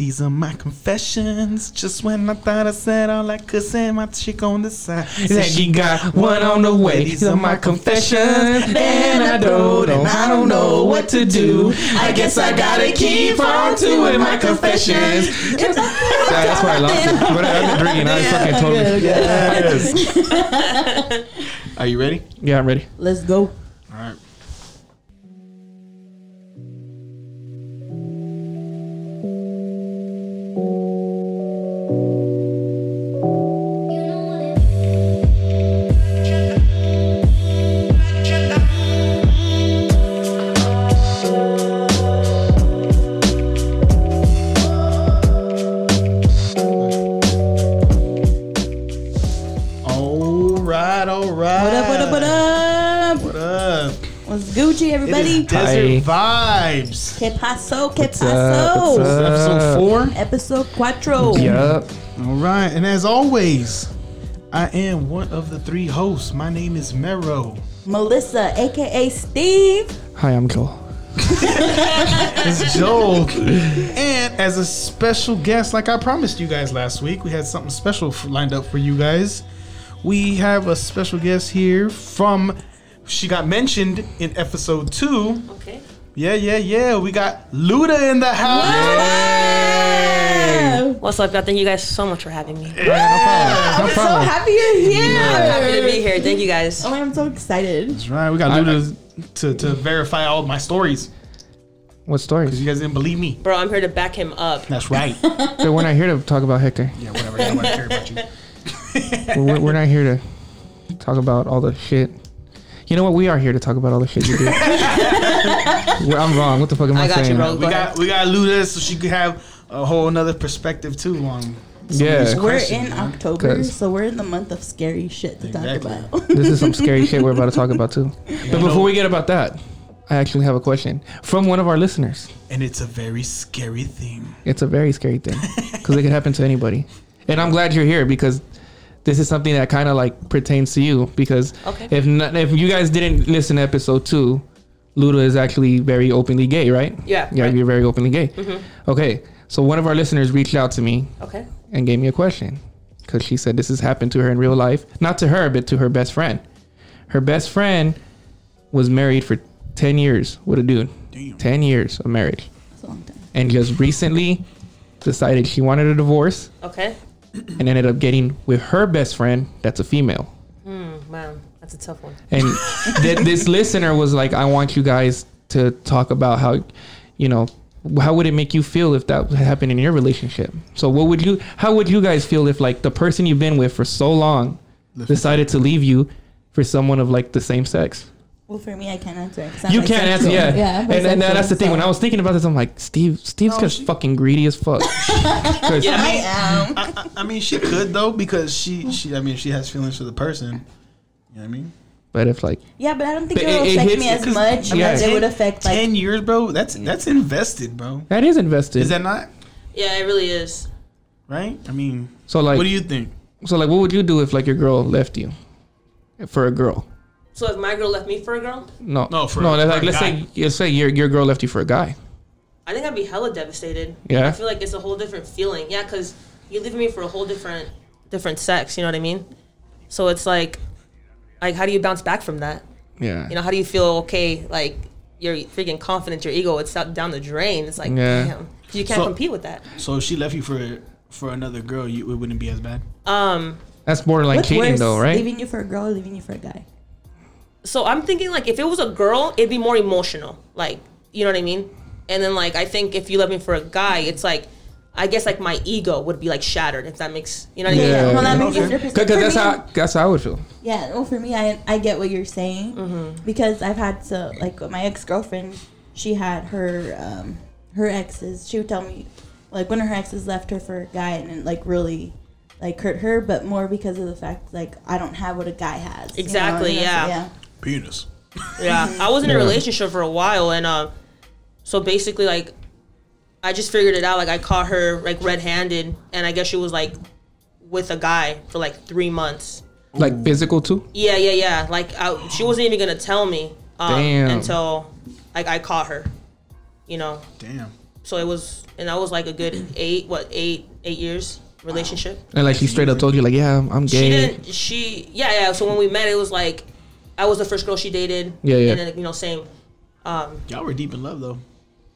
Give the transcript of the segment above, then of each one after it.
These are my confessions. Just when I thought I said all I could say, my chick on the side. Said she got one on the way. These are my confessions, and I don't, and I don't know what to do. I guess I gotta keep on doing my confessions. Yeah, that's why I lost it. But I've been drinking. I fucking told me. Yes. Are you ready? Yeah, I'm ready. Let's go. All right. Que paso? Que What's up? paso? What's up? Episode four. Episode cuatro. Yep. All right, and as always, I am one of the three hosts. My name is Mero. Melissa, aka Steve. Hi, I'm Joel. It's Joel. and as a special guest, like I promised you guys last week, we had something special f- lined up for you guys. We have a special guest here from. She got mentioned in episode two. Okay. Yeah, yeah, yeah. We got Luduh in the house. What's up, y'all? Thank you guys so much for having me. No problem. No So problem. happy you're here. Happy to be here. Thank you guys. Oh, I'm so excited. That's right. We got I- Luduh to, to verify all my stories What stories? because you guys didn't believe me. Bro, I'm here to back him up. That's right. But we're not here to talk about Hector. yeah, whatever. Nobody care about you. We're, we're not here to talk about all the shit. You know what? We are here to talk about all the shit you do. Well, I'm wrong. What the fuck am I, I got you, saying? bro. We Go got ahead. we got Luduh so she could have a whole another perspective too on. some Yeah. We're in man. October, 'Cause- so we're in the month of scary shit to Exactly. talk about. This is some scary shit we're about to talk about too. But before we get about that, I actually have a question from one of our listeners. and it's a very scary thing. It's a very scary thing because it could happen to anybody. And I'm glad you're here because this is something that kind of like pertains to you. Because Okay. if not, if you guys didn't listen to episode two, Luduh is actually very openly gay, right? Yeah, Yeah, right. you're very openly gay. Okay, so one of our listeners reached out to me Okay. and gave me a question because she said this has happened to her in real life. Not to her, but to her best friend. Her best friend was married for 10 years with a dude. Damn. 10 years of marriage. It's a long time. And just recently decided she wanted a divorce Okay. and ended up getting with her best friend that's a female. Hmm, man, that's a tough one. And th- this listener was like, I want you guys to talk about how, you know, how would it make you feel if that happened in your relationship? So what would you, how would you guys feel if like the person you've been with for so long decided to leave you for someone of like the same sex? Well, for me, I can't answer. it 'cause I'm You can't answer, bisexual. yeah. Yeah, I'm and, and that's the bisexual, thing. When I was thinking about this, I'm like, Steve, Steve's No, just she- fucking greedy as fuck. Yeah, I I mean, am. I, I, I mean, she could though because she she I mean she has feelings for the person. You know what I mean? But if like, Yeah, but I don't think it will it- it affect me as much I mean, as it would affect like ten years, bro. That's that's invested, bro. that is invested. Is that not Yeah, it really is. right? I mean, so like, what do you think? so like, what would you do if like your girl left you for a girl? So if my girl left me for a girl, No, No, for- no. for like, a let's guy. say, let's say your your girl left you for a guy. I think I'd be hella devastated. Yeah? I feel like it's a whole different feeling. Yeah, because you leave me for a whole different different sex. You know what I mean? So it's like, like how do you bounce back from that? Yeah. You know, how do you feel? Okay, like your freaking confidence, your ego, it's out down the drain. It's like, Yeah. damn, you can't So- compete with that. So if she left you for for another girl, you it wouldn't be as bad. Um, That's borderline what's cheating, worse, though, right? leaving you for a girl or leaving you for a guy? so I'm thinking like if it was a girl, it'd be more emotional. Like, you know what I mean? And then like I think if you left me for a guy, it's like I guess like my ego would be like shattered if that makes you know what I mean? Yeah. well, that makes Okay. 100% Because that's me- how that's how I would feel. Yeah, well, for me, I I get what you're saying Mm-hmm. because I've had to like with my ex girlfriend. She had her um her exes. She would tell me like when her exes left her for a guy and it like really like hurt her, but more because of the fact like I don't have what a guy has. you know, Exactly, and yeah. Penis. Yeah, I was in a relationship for a while, and uh, so basically, like, I just figured it out. Like, I caught her like red-handed, and I guess she was like with a guy for like three months. Like physical too. Yeah, yeah, yeah. Like, I, she wasn't even gonna tell me um, Damn. until like I caught her. You know, Damn. so it was, and that was like a good eight, what eight, eight years relationship. And like she straight up told you like, yeah, I'm She gay. She didn't. She yeah yeah. So when we met, it was like I was the first girl she dated. Yeah, yeah. And then you know same. Um, Y'all were deep in love though.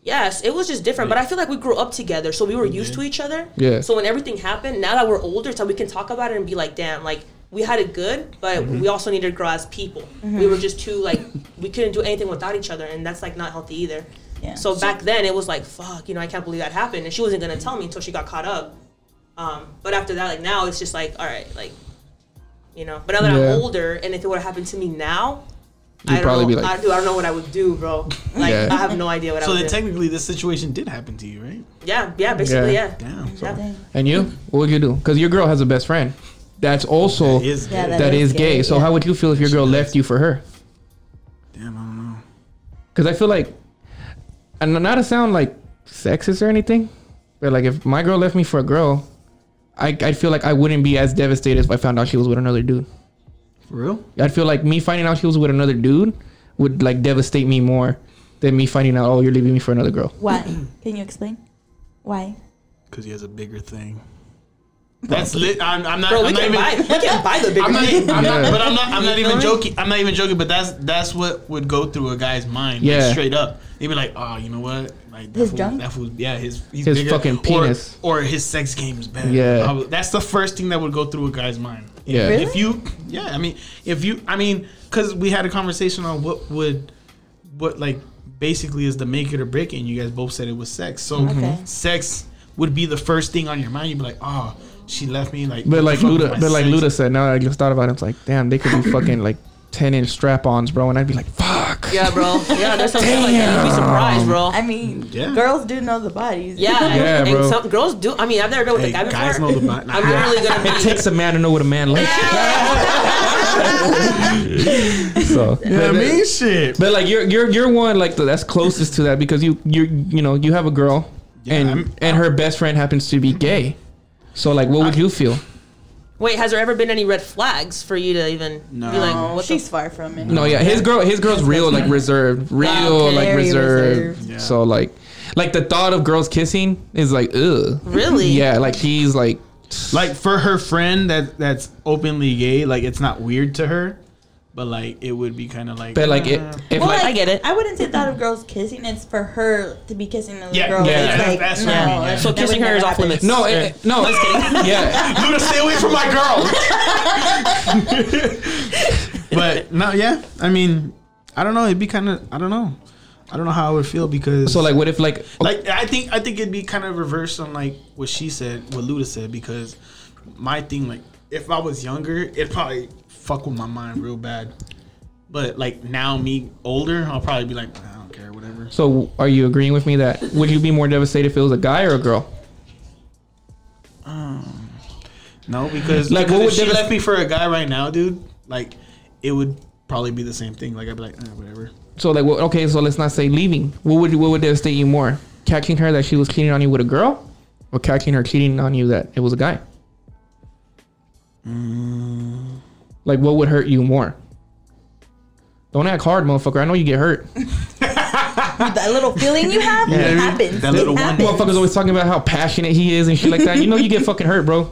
Yes, it was just different, but I feel like we grew up together, so we were used to each other. Yeah. So when everything happened, now that we're older, so we can talk about it and be like, damn, like we had it good, but Mm-hmm. we also needed to grow as people. We were just too like we couldn't do anything without each other, and that's like not healthy either. Yeah. So back then it was like, fuck, you know, I can't believe that happened, and she wasn't gonna tell me until she got caught up. Um, but after that, like now, it's just like, all right, like, you know. But now that Yeah. I'm older, and if it would have happened to me now, You'd I don't probably know. be like- I, do, I don't know what I would do, bro. Like, Yeah. I have no idea what I So would then do. technically, this situation did happen to you, right? yeah, yeah, basically, Yeah. yeah. Damn. So Yeah. And you, what would you do? Because your girl has a best friend. That's also That is Yeah, gay. that that is is gay. gay, So yeah. how would you feel if your girl She left does. you for her? Damn, I don't know. Because I feel like, and not to sound like sexist or anything, but like if my girl left me for a girl, I I feel like I wouldn't be as devastated if I found out she was with another dude. For real? I'd feel like me finding out she was with another dude would like devastate me more than me finding out oh you're leaving me for another girl. Why? Can you explain? Why? Because he has a bigger thing. That's lit. I'm, I'm not. Bro, I'm we not can even. buy, we can buy the bigger I'm not, thing. I'm not, Yeah. but I'm not. I'm not even joking. I'm not even joking. But that's that's what would go through a guy's mind. like, Yeah. straight up. He'd be like, oh, you know what? Like that His fool, junk? That fool, yeah, his he's His bigger. fucking penis. or, his sex game is better. Yeah. I that's the first thing that would go through a guy's mind. Yeah. Really? If you, yeah, I mean, if you, I mean, because we had a conversation on what would, what like basically is the make it or break it, and you guys both said it was sex. So mm-hmm. Okay. sex would be the first thing on your mind. You'd be like, oh, she left me. Like, But like the fuck was Luduh, my but like? Luduh said, now that I just thought about it, it's like damn, they could be fucking like ten inch strap-ons, bro, and I'd be like fuck. Yeah, bro. Yeah, there's some shit like that. You'd be surprised, bro. I mean, Yeah. girls do know the bodies. Yeah, Yeah, and bro. some girls do. I mean, I've never been with Hey, a guy before. guys know the body. I'm literally gonna It be. takes a man to know what a man likes. so Yeah, I but- mean, shit. But like you're you're you're one like the, that's closest to that because you you you know you have a girl Yeah, and I'm- and her best friend happens to be gay. So like what would you feel? Wait, has there ever been any red flags for you to even No. be like, Oh, what she's the? far from it. No, yeah, his girl his girl's real like reserved, real Okay. like reserved. reserved. Yeah. So like like the thought of girls kissing is like ugh. Really? Yeah, like he's like Like for her friend that that's openly gay, like it's not weird to her, but like it would be kind of like. but like it if Well, like like, I get it. I wouldn't say thought of girls kissing. It's for her to be kissing another Yeah, girl. yeah, It's that- like, that's no, what I mean, yeah. So would kissing her is off happen. limits. no it, no yeah Luduh, stay away from my girl. but no, yeah. I mean, I don't know. It'd be kind of. I don't know. I don't know how I would feel because. so like what if like like I think I think it'd be kind of reversed on like what she said, what Luduh said, because my thing like if I was younger, it'd probably fuck with my mind real bad. But like now, me older, I'll probably be like, I don't care, whatever. so are you agreeing with me that would you be more devastated if it was a guy or a girl? Um, No, because Like, like what if would she devas- left me for a guy right now, dude, like it would probably be the same thing. Like I'd be like, eh, whatever. So like, well, okay, so let's not say leaving. What would what would devastate you more? Catching her that she was cheating on you with a girl, or catching her cheating on you that it was a guy? Like, what would hurt you more? Don't act hard, motherfucker. I know you get hurt. That little feeling you have, Yeah, it happens. that little it one- happens. Motherfuckers always talking about how passionate he is and shit like that. You know you get fucking hurt, bro.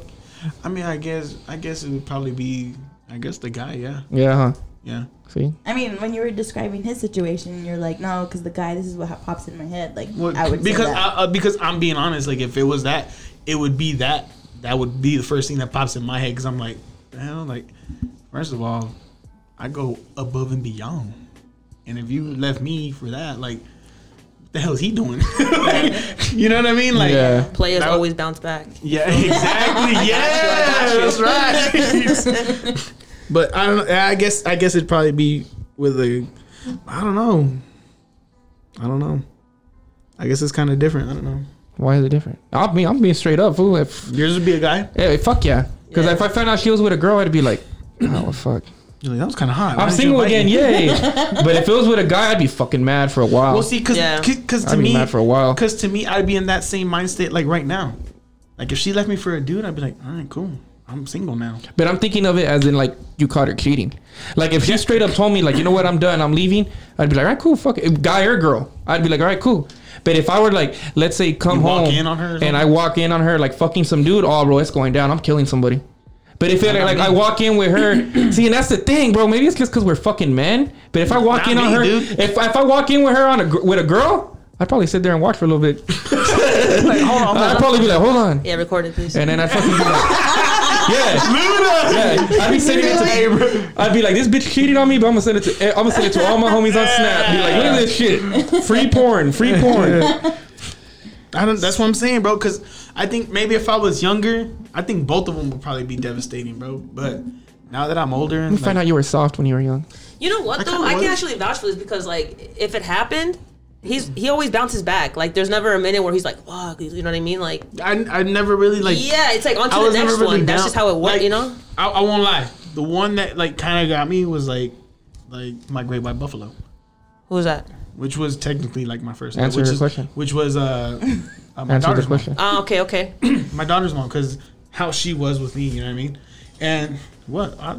I mean, I guess I guess it would probably be, I guess the guy, yeah, Yeah, huh? yeah. See, I mean, when you were describing his situation, you're like, no, because the guy, this is what pops in my head. Like, Well, I would because say that. I, uh, because I'm being honest. Like if it was that, it would be that. That would be the first thing that pops in my head because I'm like, hell, like first of all, I go above and beyond, and if you left me for that, like, what the hell is he doing? Like, you know what I mean? Like, Yeah. Players That always bounce back. yeah, exactly. yeah, that's right. but I don't know. I guess I guess it'd probably be with a. I don't know. I don't know. I guess it's kind of different. I don't know. why is it different? I'll be, I'm being straight up, fool. If Yours would be a guy. yeah, fuck yeah. Because Yeah. if I found out she was with a girl, I'd be like, oh fuck. You're like, that was kind of hot. Why I'm single again, me?" yay. but if it was with a guy, I'd be fucking mad for a while. Well, see, because Yeah. because to I'd be me, mad for a while. because to me, I'd be in that same mind state like right now. Like if she left me for a dude, I'd be like, all right, cool. I'm single now. But I'm thinking of it as in like you caught her cheating. Like if she straight up told me like, you know what, I'm done, I'm leaving. I'd be like, all right, cool, fuck it. Guy or girl, I'd be like, all right, cool. But if I were like, let's say, come You walk home in on her and? I walk in on her like fucking some dude, oh bro, it's going down. I'm killing somebody. But if it, Not like. I walk in with her, see, and that's the thing, bro. Maybe it's just because we're fucking men. But if I walk Not in on her, dude. if if I walk in with her on a with a girl, I'd probably sit there and watch for a little bit. Like, hold on, I'd probably be like, hold on, Yeah, record it, please. and then I'd fucking be like, yeah. Yeah, I'd be sending it to. I'd be like, this bitch cheated on me, but I'm gonna send it to. Eh, I'm gonna send it to all my homies on Snap. Be like, look at this shit, free porn, free porn. I don't. That's what I'm saying, bro. Because I think maybe if I was younger, I think both of them would probably be devastating, bro. But now that I'm older, and You find out you were soft when you were young. You know what I though? I was. can actually vouch for this because like if it happened, he's he always bounces back. Like there's never a minute where he's like, "Fuck," you know what I mean? Like I, I never really like. yeah, it's like on I to the next really one. That's just how it went, like, you know. I, I won't lie. The one that like kind of got me was like, like my Great White Buffalo, Who's that? Which was technically like my first. Answer which is, question. Which was uh, uh my Answer the daughter's mom. question. Oh, okay, okay. My daughter's mom, because how she was with me. You know what I mean? And what I,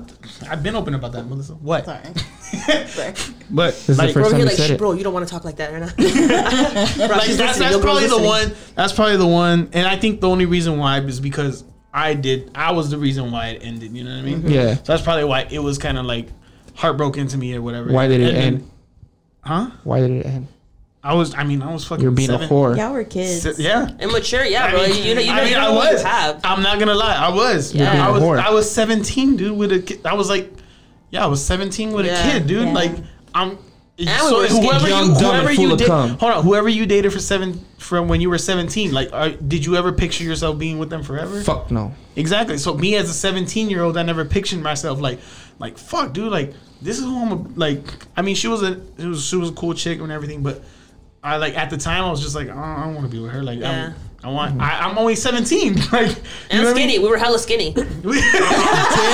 I've been open about that, Melissa. What? Sorry. But is the like, first Bro, time you're like, said it. bro, you don't want to talk like that right now. Bro, like that's, that's probably the one. That's probably the one. And I think the only reason why is because I did. I was the reason why it ended. You know what I mean? Yeah. So that's probably why it was kind of like heartbroken to me or whatever. Why did it And then- end? Huh? Why did it end? I was. I mean, I was fucking. You're being seven, a whore. Y'all were kids. si- yeah. Immature, yeah, I bro. mean, you know, you know, I mean, you I know what was. you have. I'm not gonna lie. I was. Yeah. I was. Whore. I was 17, dude. With a kid. I was like, yeah, I was 17 with Yeah. a kid, dude. Yeah. Like, I'm. we so were whoever Young, you, dumb, and whoever you of date, hold on, whoever you dated for seven from when you were 17, like, are, did you ever picture yourself being with them forever? Fuck no. Exactly. So me as a 17 year old, I never pictured myself like, like fuck, dude. Like this is who I'm. A, like, I mean, she was a, it was, she was a cool chick and everything, but I like at the time I was just like, oh, I don't want to be with her. Like, Yeah. I'm, I want. I, I'm only 17. like, you And know what I skinny. mean? We were hella skinny.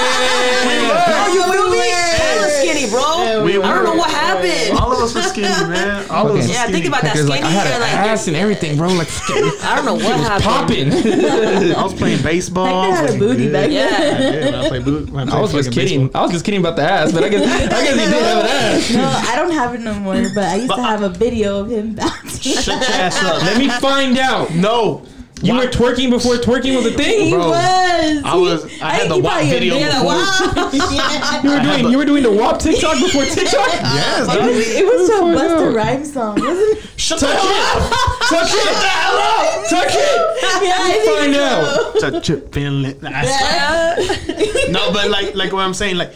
Oh, you feel me? Hella skinny, bro. We I don't know what happened. All of us were skinny, man. All of us. Okay. were Yeah, skinny. think about that skinny. like I had an like, ass and everything, bro. Like I don't know what happened. popping. I was playing baseball. Hector had a booty good. back Yeah. Yeah, I played boot. I, I was just fucking kidding. baseball. I was just kidding about the ass, but I guess I guess he did have an ass. No, I don't have it no more. But I used But to have a video of him bouncing. Shut your ass up. Let me find out. No. You Why- were twerking before twerking was a He thing. Bro, was. I was- I had the he WAP video before. WAP. yeah. You were doing the- you were doing the WAP TikTok before TikTok. Yes, It was, it was Find some Busta. Rhymes song, wasn't it? Shut the Touch hell up. it. Touch it. Touch it. Yeah, I think Find so. Touch your feeling. Nah, I no, but like like what I'm saying, like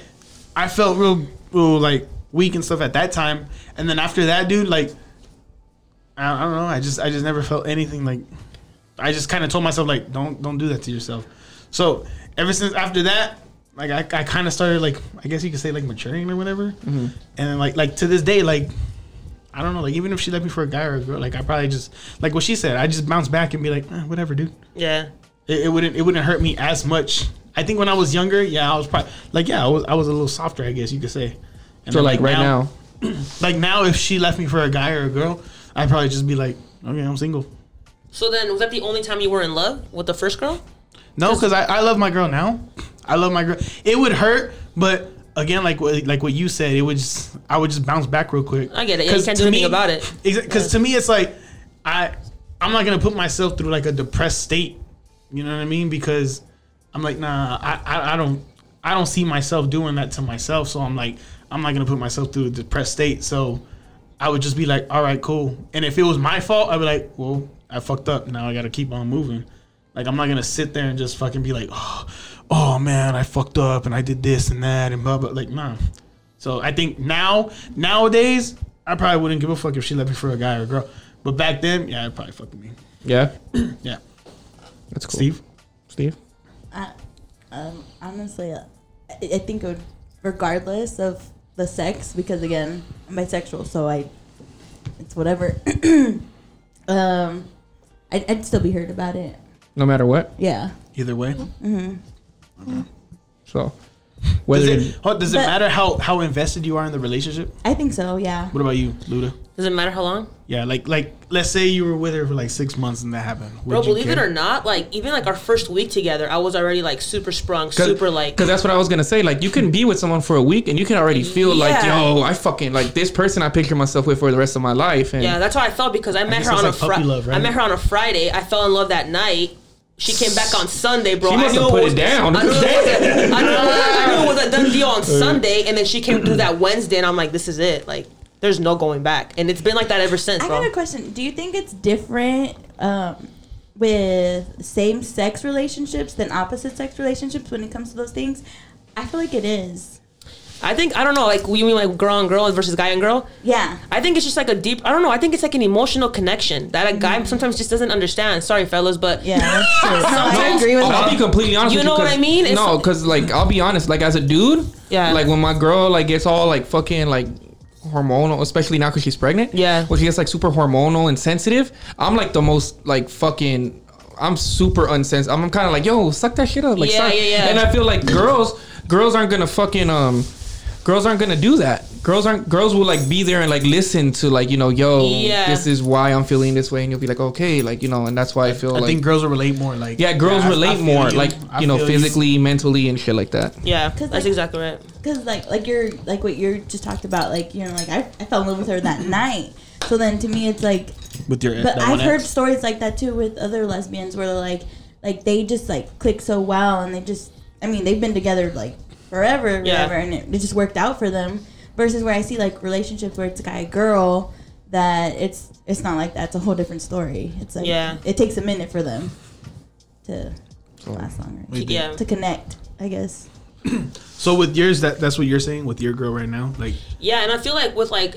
I felt real, real like weak and stuff at that time, and then after that, dude, like I, I don't know, I just I just never felt anything like. I just kind of told myself like, don't don't do that to yourself. So ever since after that, like I, I kind of started like I guess you could say like maturing or whatever, and then like like to this day like. I don't know, like even if she left me for a guy or a girl, like I probably just like what she said. I just bounce back and be like, eh, whatever, dude Yeah. it, it wouldn't it wouldn't hurt me as much. I think when I was younger, yeah, I was probably like yeah, I was I was a little softer, I guess you could say. And So then, like right now, like now, if she left me for a guy or a girl, I'd probably just be like, okay, I'm single. So then, was that the only time you were in love with the first girl? No, because I, I love my girl now. I love my girl. It would hurt, but again, like what like what you said, it would just I would just bounce back real quick. I get it. Yeah, you can't do anything me- about it. Because to me, it's like I I'm not gonna put myself through like a depressed state. You know what I mean? Because I'm like, nah, I, I I don't I don't see myself doing that to myself. So I'm like, I'm not gonna put myself through a depressed state. So I would just be like, all right, cool. And if it was my fault, I'd be like, well, I fucked up. Now I gotta keep on moving. Like I'm not gonna sit there and just fucking be like, oh, oh man, I fucked up and I did this and that and blah blah. Like nah. So I think now nowadays I probably wouldn't give a fuck if she left me for a guy or a girl. But back then, yeah, I'd probably fuck with me. yeah, Yeah. that's cool. Steve. Steve, I, um, honestly, uh, I, I think it would, regardless of the sex, because again, I'm bisexual, so I, it's whatever. um, I'd, I'd still be hurt about it. no matter what. Yeah. Either way. Mm-hmm. Okay. So Does whether it, oh, does it But- matter how how invested you are in the relationship? I think so. Yeah. What about you, Luduh? Does it matter how long? Yeah, like like let's say you were with her for like six months and that happened. Bro, Would you believe it or not, like even like our first week together, I was already like super sprung, super like. because that's what I was gonna say. Like you can be with someone for a week and you can already feel like, yo, I fucking like this person I picture myself with for the rest of my life. And Yeah, that's how I felt because I met guess her on a like puppy Friday. love, right? I met her on a Friday. I fell in love that night. She came back on Sunday, bro. She I must knew have put was- it down. I knew, it was a, I, knew, I knew it was a done deal on Sunday, and then she came through that Wednesday, and I'm like, this is it. Like, there's no going back, and it's been like that ever since, I bro. got a question. Do you think it's different um, with same sex relationships than opposite sex relationships when it comes to those things? I feel like it is. I think I don't know, like you mean like girl and girl versus guy and girl. Yeah. I think it's just like a deep. I don't know. I think it's like an emotional connection that a guy sometimes just doesn't understand. Sorry, fellas, but Mm. Yeah, that's true. No, I Sometimes- agree with I'll, I'll that. be completely honest You with know you. what 'cause- I mean? It's- no, because like I'll be honest, like as a dude, Yeah. like when my girl like gets all like fucking like hormonal, especially now because she's pregnant. Yeah. when she gets like super hormonal and sensitive, I'm like the most like fucking. I'm super unsensitive. I'm kind of like, yo, suck that shit up. Like, Yeah, suck. yeah, yeah. And I feel like girls, girls aren't gonna fucking um, girls aren't gonna do that. Girls aren't. Girls will like be there and like listen to like you know, yo, Yeah. this is why I'm feeling this way, and you'll be like, okay, like you know, and that's why I feel like I like think girls will relate more. Like yeah, girls I- I relate more, you. like I you know, feel physically, mentally, and shit like that. yeah, 'Cause, that's like- exactly right. Because like like you're like what you're just talked about like you know like I, I fell in love with her that night. So then to me it's like with your. But I've heard ex. stories like that too with other lesbians where they're like, like they just like click so well and they just, I mean, they've been together like forever, Yeah. whatever, and it, it just worked out for them. Versus where I see like relationships where it's a guy girl that it's it's not like that. It's a whole different story. It's like Yeah. it takes a minute for them to last longer, Yeah, to connect. I guess. So with yours, that that's what you're saying with your girl right now. Like yeah, and I feel like with like,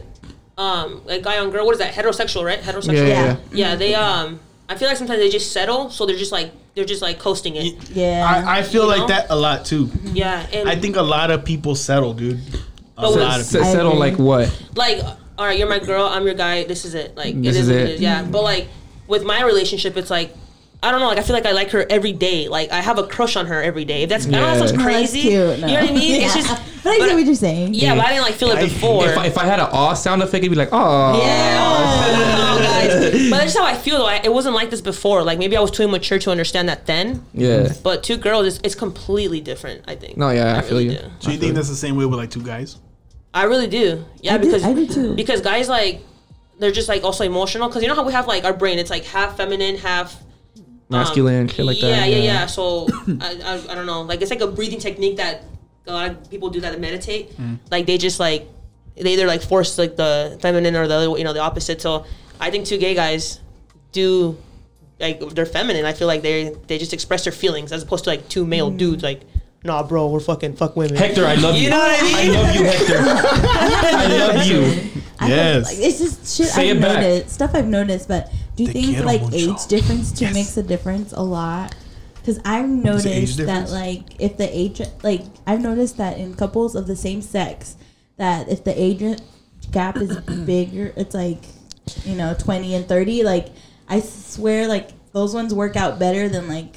um, like guy on girl, what is that? Heterosexual, right? Heterosexual. Yeah, yeah. Yeah. yeah. Yeah, they um, I feel like sometimes they just settle, so they're just like they're just like coasting it. Yeah. I, I feel You like know? that a lot too. Yeah, and I think a lot of people settle, dude. A But lot of S- people. I settle agree. like what? like, all right, you're my girl, I'm your guy. This is it. Like, This it is is, what it. it is. Yeah, but like with my relationship, it's like. I don't know. Like I feel like I like her every day. Like I have a crush on her every day. If that's I know that Yeah. sounds oh, No, that's crazy. cute, You know what I mean? It's just. But I but- see what you're saying. Yeah, but I didn't like feel it I- before. If I, if I had an aw sound effect, it'd be like, oh. Yeah. guys. But that's how I feel though. I, it wasn't like this before. Like maybe I was too immature to understand that then. Yeah. But two girls, it's, it's completely different. I think. No, yeah, I feel you. do. So you think that's the same way with like two guys? I really do. Yeah, I do- because I do too. Because guys like they're just like also emotional. Because you know how we have like our brain, it's like half feminine, half um, Masculine, shit like yeah, that. Yeah, yeah, So I, I, I don't know. Like it's like a breathing technique that a lot of people do that meditate. Mm. Like they just like they either like force like the feminine or the other, you know, the opposite. So I think two gay guys do like they're feminine. I feel like they they just express their feelings as opposed to like two male Mm. dudes like. Nah, bro, we're fucking fuck women. Hector, I love you. You know what I mean? I love you, Hector. I love you. I Yes. Like, it's just shit Say I've it back. stuff I've noticed. But do you Te think like mucho. age difference too Yes. makes a difference a lot? Because I've noticed that like if the age like I've noticed that in couples of the same sex that if the age gap is bigger, it's like you know twenty and thirty. Like I swear, like those ones work out better than like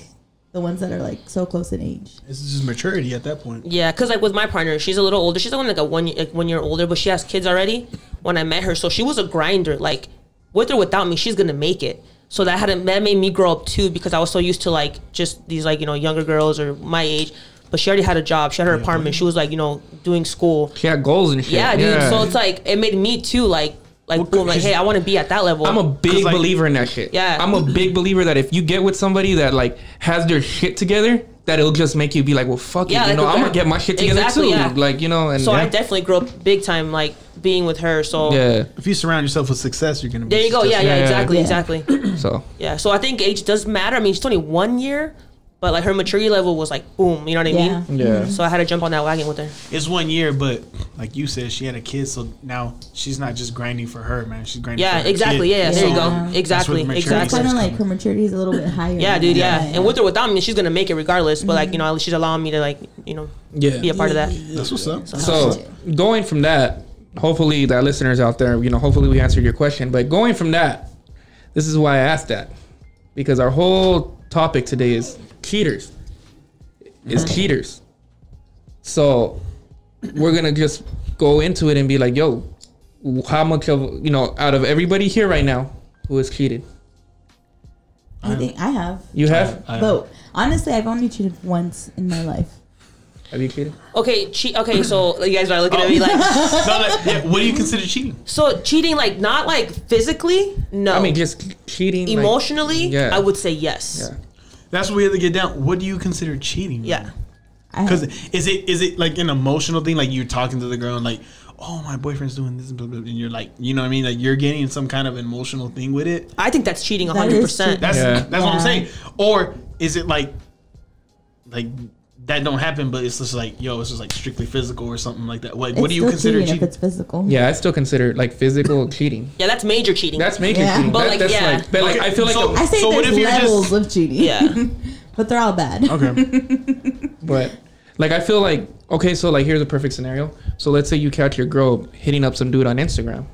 the ones that are like so close in age. This is just maturity at that point. Yeah, cause like with my partner, she's a little older. She's only like a one year, like one year older, but she has kids already. When I met her, so she was a grinder. Like with or without me, she's gonna make it. So that had that made me grow up too because I was so used to like just these like you know younger girls or my age. But she already had a job. She had her apartment. She was like you know doing school. She had goals and shit. Yeah, dude. So it's like it made me too like like Well, boom like hey I want to be at that level. I'm a big like- believer in that shit. Yeah. I'm a big believer that if you get with somebody that like has their shit together, that it'll just make you be like, well, fuck Yeah, it. You know, I'm gonna get my shit together Exactly, too. yeah. Like, you know, and so yeah. I definitely grew up big time like being with her. So yeah. If you surround yourself with success, you're gonna. be there you go. Yeah, yeah, Yeah, yeah. exactly, Yeah. exactly. So Yeah, so I think age does matter. I mean, she's only one year, but like her maturity level was like boom. You know what I Yeah. mean? yeah. So I had to jump on that wagon with her. It's one year, but like you said, she had a kid, so now she's not just grinding for her, man. She's grinding. Yeah, for her Yeah, exactly. kid. Yeah, there you Yeah. go. Exactly, maturity exactly. Kind of like her maturity is a little bit higher. Yeah, dude. that. Yeah, and with or without me, she's gonna make it regardless. But like you mm-hmm. know, she's allowing me to like you know Yeah. be a part of that. That's what's up. So going from that, hopefully that listeners out there, you know, hopefully we answered your question. But going from that, this is why I asked that. Because our whole topic today is cheaters. Is cheaters. So we're gonna just go into it and be like, yo, how much of you know out of everybody here right now who is cheated? I think I have. You have? I- But honestly, I've only cheated once in my life. Have you cheated? Okay, cheat. Okay, so you guys are looking at me oh. like, No, like, yeah, what do you consider cheating? so cheating, like not like physically, no. I mean, just cheating. like- emotionally, yeah. I would say yes. Yeah. That's what we have to get down. What do you consider cheating? Yeah. I Because is it is it like an emotional thing? Like you're talking to the girl and like, oh, my boyfriend's doing this, blah, blah, blah, and you're like, you know what I mean? Like you're getting some kind of emotional thing with it. I think that's cheating That hundred is percent. That's Yeah. that's what I'm saying. Or is it like, like that don't happen, but it's just like, yo, it's just like strictly physical or something like that. Like, what do you consider cheating cheating? if it's physical? Yeah, I still consider like physical cheating. Yeah, that's major cheating. That's major Yeah. cheating. But, That- like, that's yeah. like, but like Okay, I feel like, so- the- I say So what there's if you're just- levels of cheating. yeah. but they're all bad. Okay. but like I feel like okay, so like here's a perfect scenario. So let's say you catch your girl hitting up some dude on Instagram.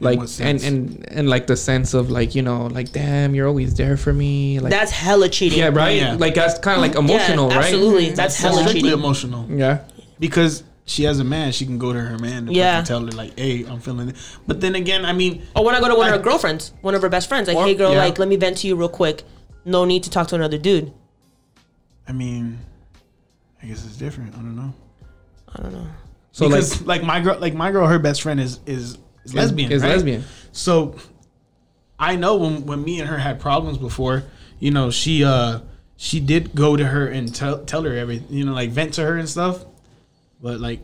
Like and, and and like the sense of like you know like damn you're always there for me like That's hella cheating. yeah right Yeah. like that's kind of like Yeah, emotional right Absolutely. That's hella strictly cheating. emotional yeah because she has a man. She can go to her man and Yeah. tell her like, hey, I'm feeling it. But then again, I mean, Or when I go to one of her girlfriends, one of her best friends, like, Or- hey girl, yeah. like let me vent to you real quick. No need to talk to another dude. I mean, I guess it's different. I don't know. I don't know. so because like like, my girl, like my girl, her best friend is is, is lesbian. is right? lesbian So I know when when me and her had problems before, you know, she uh she did go to her and tell tell her everything, you know, like vent to her and stuff. But like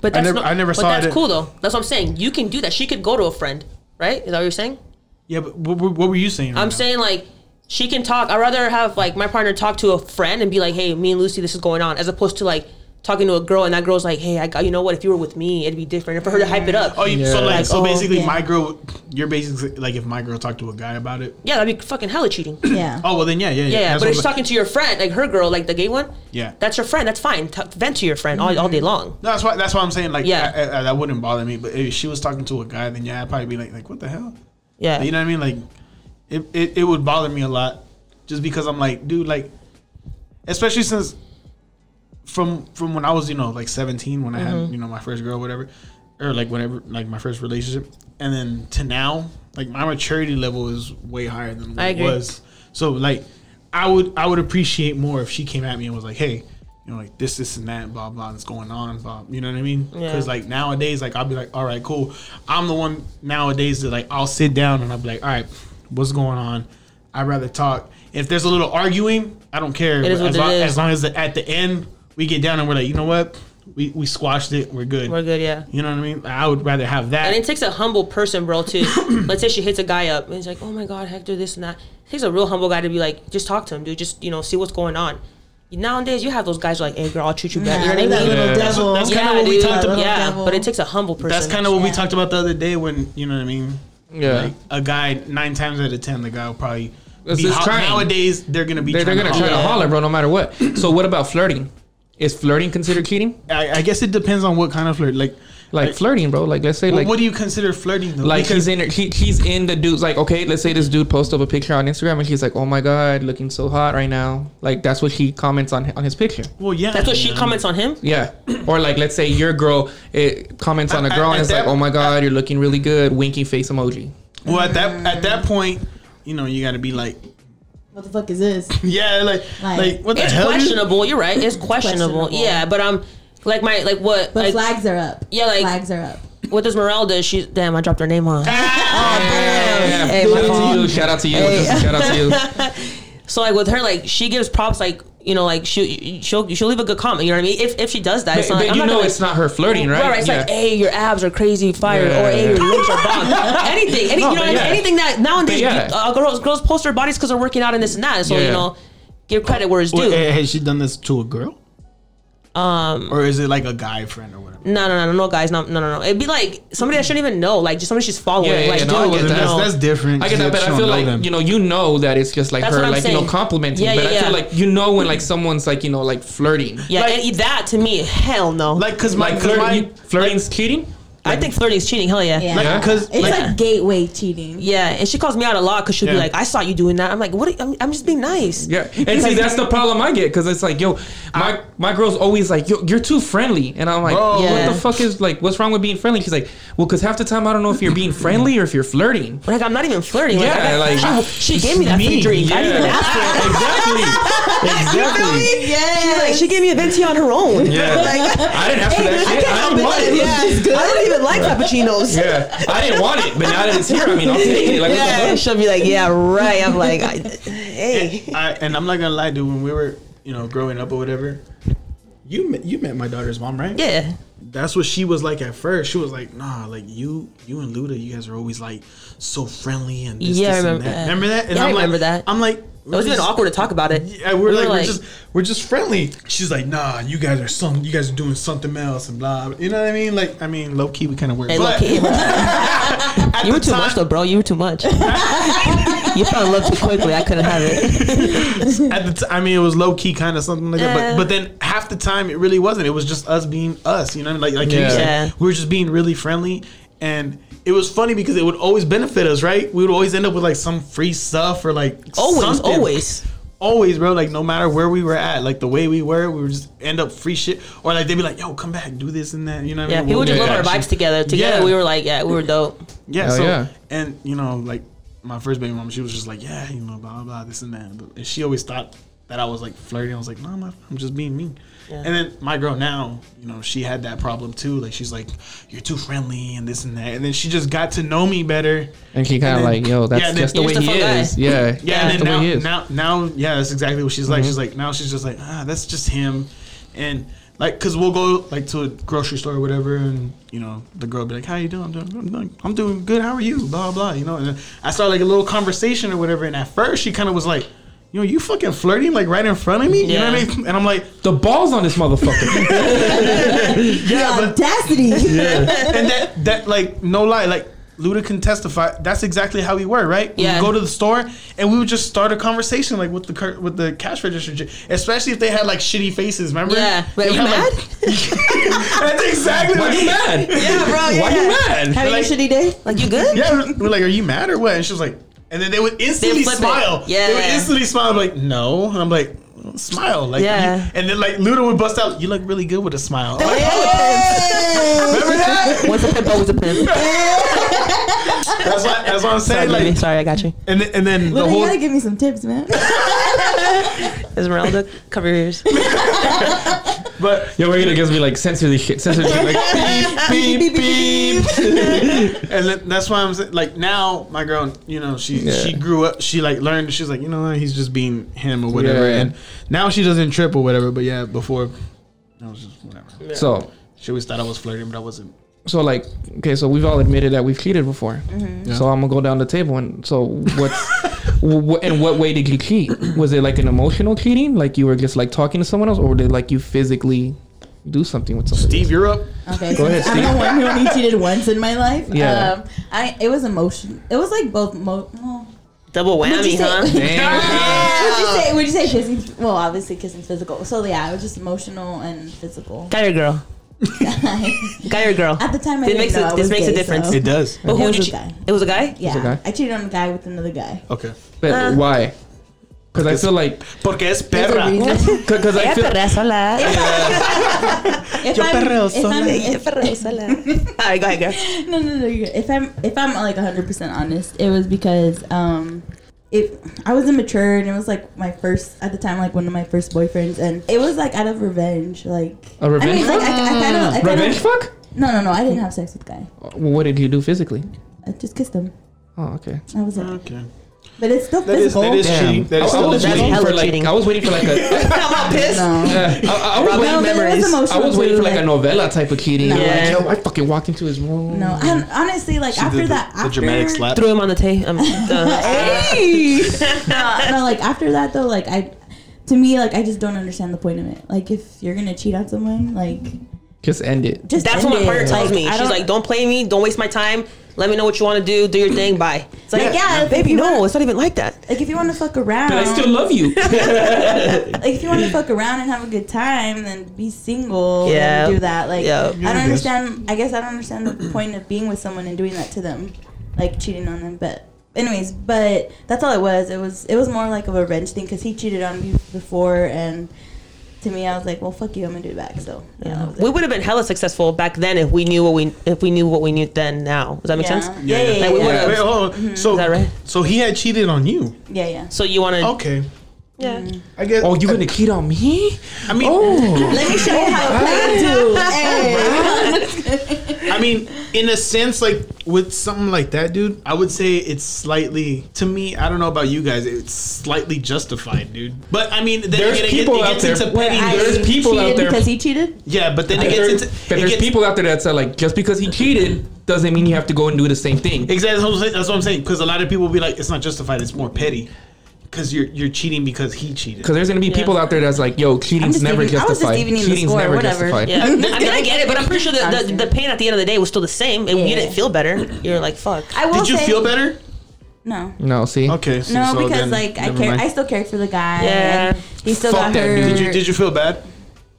But I that's never- not, I never but saw that's it. cool though. That's what I'm saying. You can do that. She could go to a friend, right? Is that what you're saying? yeah, but what, what what were you saying? right I'm now? saying like she can talk. I'd rather have like my partner talk to a friend and be like, "Hey, me and Lucy, this is going on," as opposed to like talking to a girl and that girl's like, "Hey, I got you know what? If you were with me, it'd be different." And for her to hype it up, Oh, you, Yeah. so like, Like, so oh, basically, yeah. my girl, you're basically like if my girl talked to a guy about it. yeah, that'd be fucking hella cheating. yeah, Yeah. Oh well, then yeah, yeah, yeah. yeah. That's But what if she's talking to your friend, like her girl, like the gay one, yeah. that's your friend. That's fine. T- vent to your friend all, all day mm-hmm. long. No, that's why. That's why I'm saying like, Yeah. I, I, that wouldn't bother me. But if she was talking to a guy, then yeah, I'd probably be like, like, what the hell? Yeah, You know what I mean? Like, it, it, it would bother me a lot, just because I'm like, dude, like, especially since from from when I was, you know, like 17, when I Mm-hmm. had, you know, my first girl, whatever, or like whenever, like my first relationship, and then to now, like my maturity level is way higher than what I it was. So like, I would I would appreciate more if she came at me and was like, hey. You know, like this, this, and that, blah, blah, that's going on, blah. You know what I mean? Yeah. Because like nowadays, like I'll be like, all right, cool. I'm the one nowadays that like I'll sit down and I'll be like, all right, what's going on? I'd rather talk. If there's a little arguing, I don't care. It is what as, long, as long as the, at the end we get down and we're like, you know what, we we squashed it, we're good. we're good. Yeah. You know what I mean? I would rather have that. And it takes a humble person, bro, to let's say she hits a guy up and he's like, "Oh my god, Hector, this and that." It takes a real humble guy to be like, "Just talk to him, dude. Just you know, see what's going on." Nowadays, you have those guys who are like, "Hey, girl, I'll treat you better." You know what I mean? little Yeah. That's devil. that's kinda yeah, what we talked about. Yeah, Devil. but it takes a humble person. That's kind of what we talked about the other day when you know what I mean. yeah Like a guy nine times out of ten, the guy will probably be ho- nowadays. They're gonna be. they're, they're gonna to try to holler. holler bro no matter what so what about flirting is flirting considered cheating I, I guess it depends on what kind of flirt. Like, like Like- flirting bro like let's say what, like what do you consider flirting though? Like Because- he's in, he, he's in the dude's like, okay, let's say this dude posts up a picture on Instagram and he's like, oh my god, looking so hot right now. Like that's what he comments on on his picture. well, yeah, That's what she comments on him. Yeah, or like let's say your girl it comments on a At- girl and at it's like, oh my god, you're looking really good, winky face emoji. Well, at that at that point, you know, you got to be like, What the fuck is this? yeah, like, like, Like- what the It's hell? dude? questionable. You're right. It's questionable. questionable. Yeah, but um, like my like what But like flags are up. Yeah, like- flags are up. what does Merelda? She damn. I dropped her name on. Yeah, Hey, shout my out to you. Shout out to you. Shout out to you. So like with her, like she gives props, like you know, like she she'll she'll leave a good comment. You know what I mean? If if she does that, it's But, not like, but I'm you not know gonna, it's not her flirting, right? Right, It's like, hey, your abs are crazy fire, Yeah. or hey, your lips are bomb. anything, any, No, you know, but yeah. anything that nowadays yeah. uh, girls girls post their bodies because they're working out and this and that. So Yeah. you know, give credit where it's due. eh, has she done this to a girl? Um, or is it like a guy friend or whatever? No, no, no, no, no, guys, no, no, no, no. It'd be like somebody I shouldn't even know, like just somebody she's following. Yeah, yeah, like, yeah, dude, no, I get you that. That's, that's different. I get that, but I feel like them. you know, you know that it's just like That's her, what I'm like you know, complimenting. Yeah, but yeah, I feel like you know when like someone's like you know like flirting. yeah, like- and that to me, hell no. like, cause my, Like cause flirting, my flirting's cheating. I think flirting is cheating. Hell yeah. Yeah, Like, Yeah. 'cause, it's like- like, gateway cheating. Yeah, and she calls me out a lot because she'll be Yeah. like, "I saw you doing that." I'm like, "What? are- I'm, I'm just being nice." Yeah, and see that's the problem I get because it's like, yo, my my girl's always like, yo, you're too friendly, and I'm like, Bro. what the fuck is like, what's wrong with being friendly? She's like, well, because half the time I don't know if you're being friendly or if you're flirting. Like I'm not even flirting. Like, Yeah, I- like- she, she gave me that free Me, drink. I didn't even ask for it. exactly, exactly. She's like, she gave me a venti on her own. Yeah, I didn't ask for that shit. I didn't want it. Yeah, I don't even like cappuccinos. Yeah, I didn't want it, but now that it's here, I mean, I'll take it. Like, Yeah, fuck? she'll be like, "Yeah, right." I'm like, I, "Hey." I, and I'm not gonna lie, dude. When we were, you know, growing up or whatever, you met, you met my daughter's mom, right? Yeah. That's what she was like at first. She was like, "Nah, like you, you and Luduh, you guys are always like so friendly and this, Yeah, I this and remember that. that. Remember that? And Yeah, I I'm like, remember that. I'm like, It was even awkward to talk about it. Yeah, we're We like, were we're just we're just friendly. She's like, nah, you guys are some, you guys are doing something else and blah. You know what I mean? Like, I mean, low key, we kind of weird. Hey, but look, you were too time- much though, bro. You were too much. you fell in love too quickly. I couldn't have it. At the t- I mean, it was low key, kind of something like that. Uh. But but then half the time, it really wasn't. It was just us being us. You know, like like you said, Yeah. we were just being really friendly, and it was funny because it would always benefit us, right? We would always end up with like some free stuff or like Always, something. always. always, bro. Like no matter where we were at, like the way we were, we would just end up free shit, or like they'd be like, "Yo, come back, do this and that." You know what I Yeah, mean? people We'll just do love our that vibes together. Together, Yeah. we were like, yeah, we were dope. Yeah, Hell so yeah. and you know, like my first baby mom, she was just like, yeah, you know, blah blah, blah this and that. And she always thought that I was like flirting. I was like, no, I'm not. I'm just being me. Yeah. And then my girl now, you know, she had that problem too. Like she's like, you're too friendly and this and that. And then she just got to know me better. And she kind of And then- like, yo, that's yeah, then just the way just he a fun guy. is. Yeah, Yeah, that's and the then way he is. now, now, now, yeah, that's exactly what she's like. She's like, now she's just like, ah, that's just him, and like, cause we'll go like to a grocery store or whatever, and you know, the girl will be like, how you doing? I'm doing, I'm doing, I'm doing good. How are you? Blah blah. You know, and then I start like a little conversation or whatever, and at first she kind of was like. You know, you fucking flirting like right in front of me. You know what I mean? And I'm like, the balls on this motherfucker. yeah, the but audacity. and that that like no lie, like Luduh can testify. That's exactly how we were, right? We Yeah. would go to the store and we would just start a conversation like with the cur- with the cash register, j- especially if they had like shitty faces. Remember? Yeah. But They you would mad? like- that's exactly Why what you mad? Yeah, bro. Why you mad? Having Like- a shitty day? Like you good? Yeah, we're like, are you mad or what? And she was like, and then they would instantly smile. it. smile. they would instantly smile. I'm like, no, and I'm like. Smile, like Yeah. you- and then like Luduh would bust out. You look really good with a smile. I'm like, Hey! Remember that? Once a pimp, always a pimp. That's what that's what I'm saying. baby. Like, Sorry, I got you. and then, and then Well, the you whole gotta give me some tips, man. Esmeralda, cover your ears. But Yo, we're gonna just be like censor this shit, censor this shit. Like, beep, beep, beep. and then that's why I'm saying, like now my girl, you know, she Yeah. she grew up, she like learned, she's like, you know, he's just being him or whatever, Yeah. and now she doesn't trip or whatever. But yeah, before I was just whatever. So, She always thought I was flirting, but I wasn't. so like, okay, so we've all admitted that we've cheated before. Yeah. So I'm gonna go down the table and so what's wh- in what way did you cheat? Was it like an emotional cheating, like you were just like talking to someone else, or did like you physically do something with somebody? Steve, you're up. Okay, Go ahead, so I'm the Steve. one who only cheated once in my life. Yeah. Um, I it was emotion. It was like both. Mo- well, Double Would you whammy, say- huh? Damn. would you say? Would you say kissing? Well, obviously kissing's physical. So yeah, it was just emotional and physical. Guy or girl? Guy or girl? At the time, I This didn't makes know a- I this was makes a gay, difference. so- It does. But It who was did a you? guy. It was a guy. Yeah, a guy? I cheated on a guy with another guy. Okay. But Uh, why? Because I feel like, Porque es perra. because I feel, If Yo I'm, perreo if sola. I'm, if, Alright, go ahead, girl. no, no, no. you're good. If I'm, if I'm like 100 percent honest, it was because um, it I was immature and it was like my first at the time, like one of my first boyfriends, and it was like out of revenge, like A revenge I mean, like, I, I kind of, I kinda, revenge fuck. No, no, no. I didn't have sex with the guy. Well, what did you do physically? I just kissed him. Oh, okay. I was like, Okay. But it's still That is physical. that is Damn. cheating. That I, is I was That's waiting hella for like cheating. I was waiting for like a. I'm pissed. No. Yeah, I, I, I was Robbing waiting. No, was memories. I was waiting for like, like- a novella type of cheating. No. Like, yo, I fucking walked into his room. No, and honestly, like She after did the, that, the after dramatic slap. Threw him on the table. Um, uh, Hey! no, no, like after that though, like I, to me, like I just don't understand the point of it. Like if you're gonna cheat on someone, like Just end it. just That's end what my partner tells Like, me. She's like, "Don't play me. Don't waste my time. Let me know what you want to do. Do your thing. Bye. It's like, Like, yeah, if baby, you no, want- it's not even like that. Like if you want to fuck around, But I still love you. like if you want to fuck around and have a good time, then be single. Yeah. and do that. Like Yeah. I don't guess. understand. I guess I don't understand the point of being with someone and doing that to them, like cheating on them. But anyways, but that's all it was. It was it was more like of a revenge thing because he cheated on me before, and to me, I was like, well, fuck you, I'm gonna do it back. So yeah, that. We would have been hella successful back then if we knew what we if we knew what we knew then. Now does that make yeah. sense? Yeah, yeah, yeah. Like, we yeah. Wait, hold on. Mm-hmm. So, Is that right? so he had cheated on you. yeah, yeah. So you want to? Okay. Yeah. I guess. oh, you gonna cheat on me? I mean, Oh, Let me show you how to play it. Hey. I mean, in a sense, like with something like that, dude, I would say it's slightly. To me, I don't know about you guys, it's slightly justified, dude. But I mean, then There's again, people it, out gets there- into Where petty. I There's people out there- because he cheated. yeah, but then it gets there's, into. but there's gets- people out there that say like just because he cheated doesn't mean you have to go and do the same thing. Exactly. That's what I'm saying- that's what I'm saying. Because a lot of people will be like, it's not justified. It's more petty. Because you're you're cheating because he cheated. Because there's gonna be people out there that's like, yo, cheating's just never giving- I was just justified. giving the Cheating's score, never whatever. justified. Yeah, I mean, I get it, but I'm pretty sure the, the, the pain at the end of the day was still the same. and You didn't feel better. You're like, fuck. I will Did you say- feel better? No. No, see. Okay. So, No, so because then, like I care, mind. I still care for the guy. Yeah. and he still Fuck got that her. Did you did you feel bad?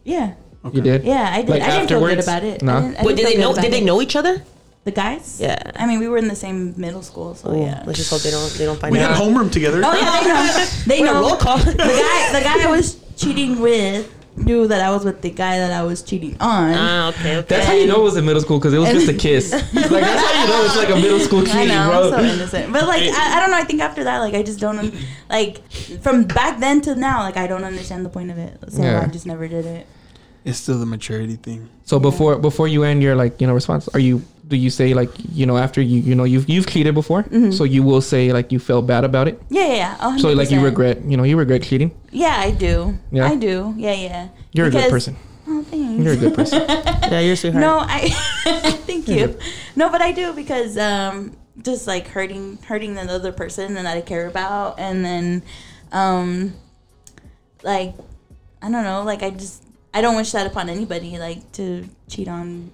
Yeah, You did? yeah, I did. Like I didn't feel good about it. No. I didn't, But didn't did feel they know? Did they know each other? The guys? Yeah. I mean, we were in the same middle school, so yeah. Let's just hope they don't. They don't find We out. We had homeroom together. Oh yeah, they know. They We're know. roll call. The guy, the guy I was cheating with knew that I was with the guy that I was cheating on. Ah, okay, okay. That's how you know it was in middle school because it was just a kiss. like that's how you know it's like a middle school I know, bro. I'm so innocent. But like, I, I don't know. I think after that, like, I just don't un- like from back then to now, like, I don't understand the point of it. So Yeah. I just never did it. It's still the maturity thing. So before before you end your like you know response, are you do you say like you know after you you know you've you've cheated before, Mm-hmm. so you will say like you felt bad about it. Yeah, yeah, yeah. So like you regret you know you regret cheating. Yeah, I do. Yeah? I do. Yeah, yeah. You're a good person. Oh, thanks. You're a good person. yeah, you're a sweetheart. No, I thank you. No, but I do because um just like hurting hurting the other person that I care about and then um like I don't know, like I just I don't wish that upon anybody like to cheat on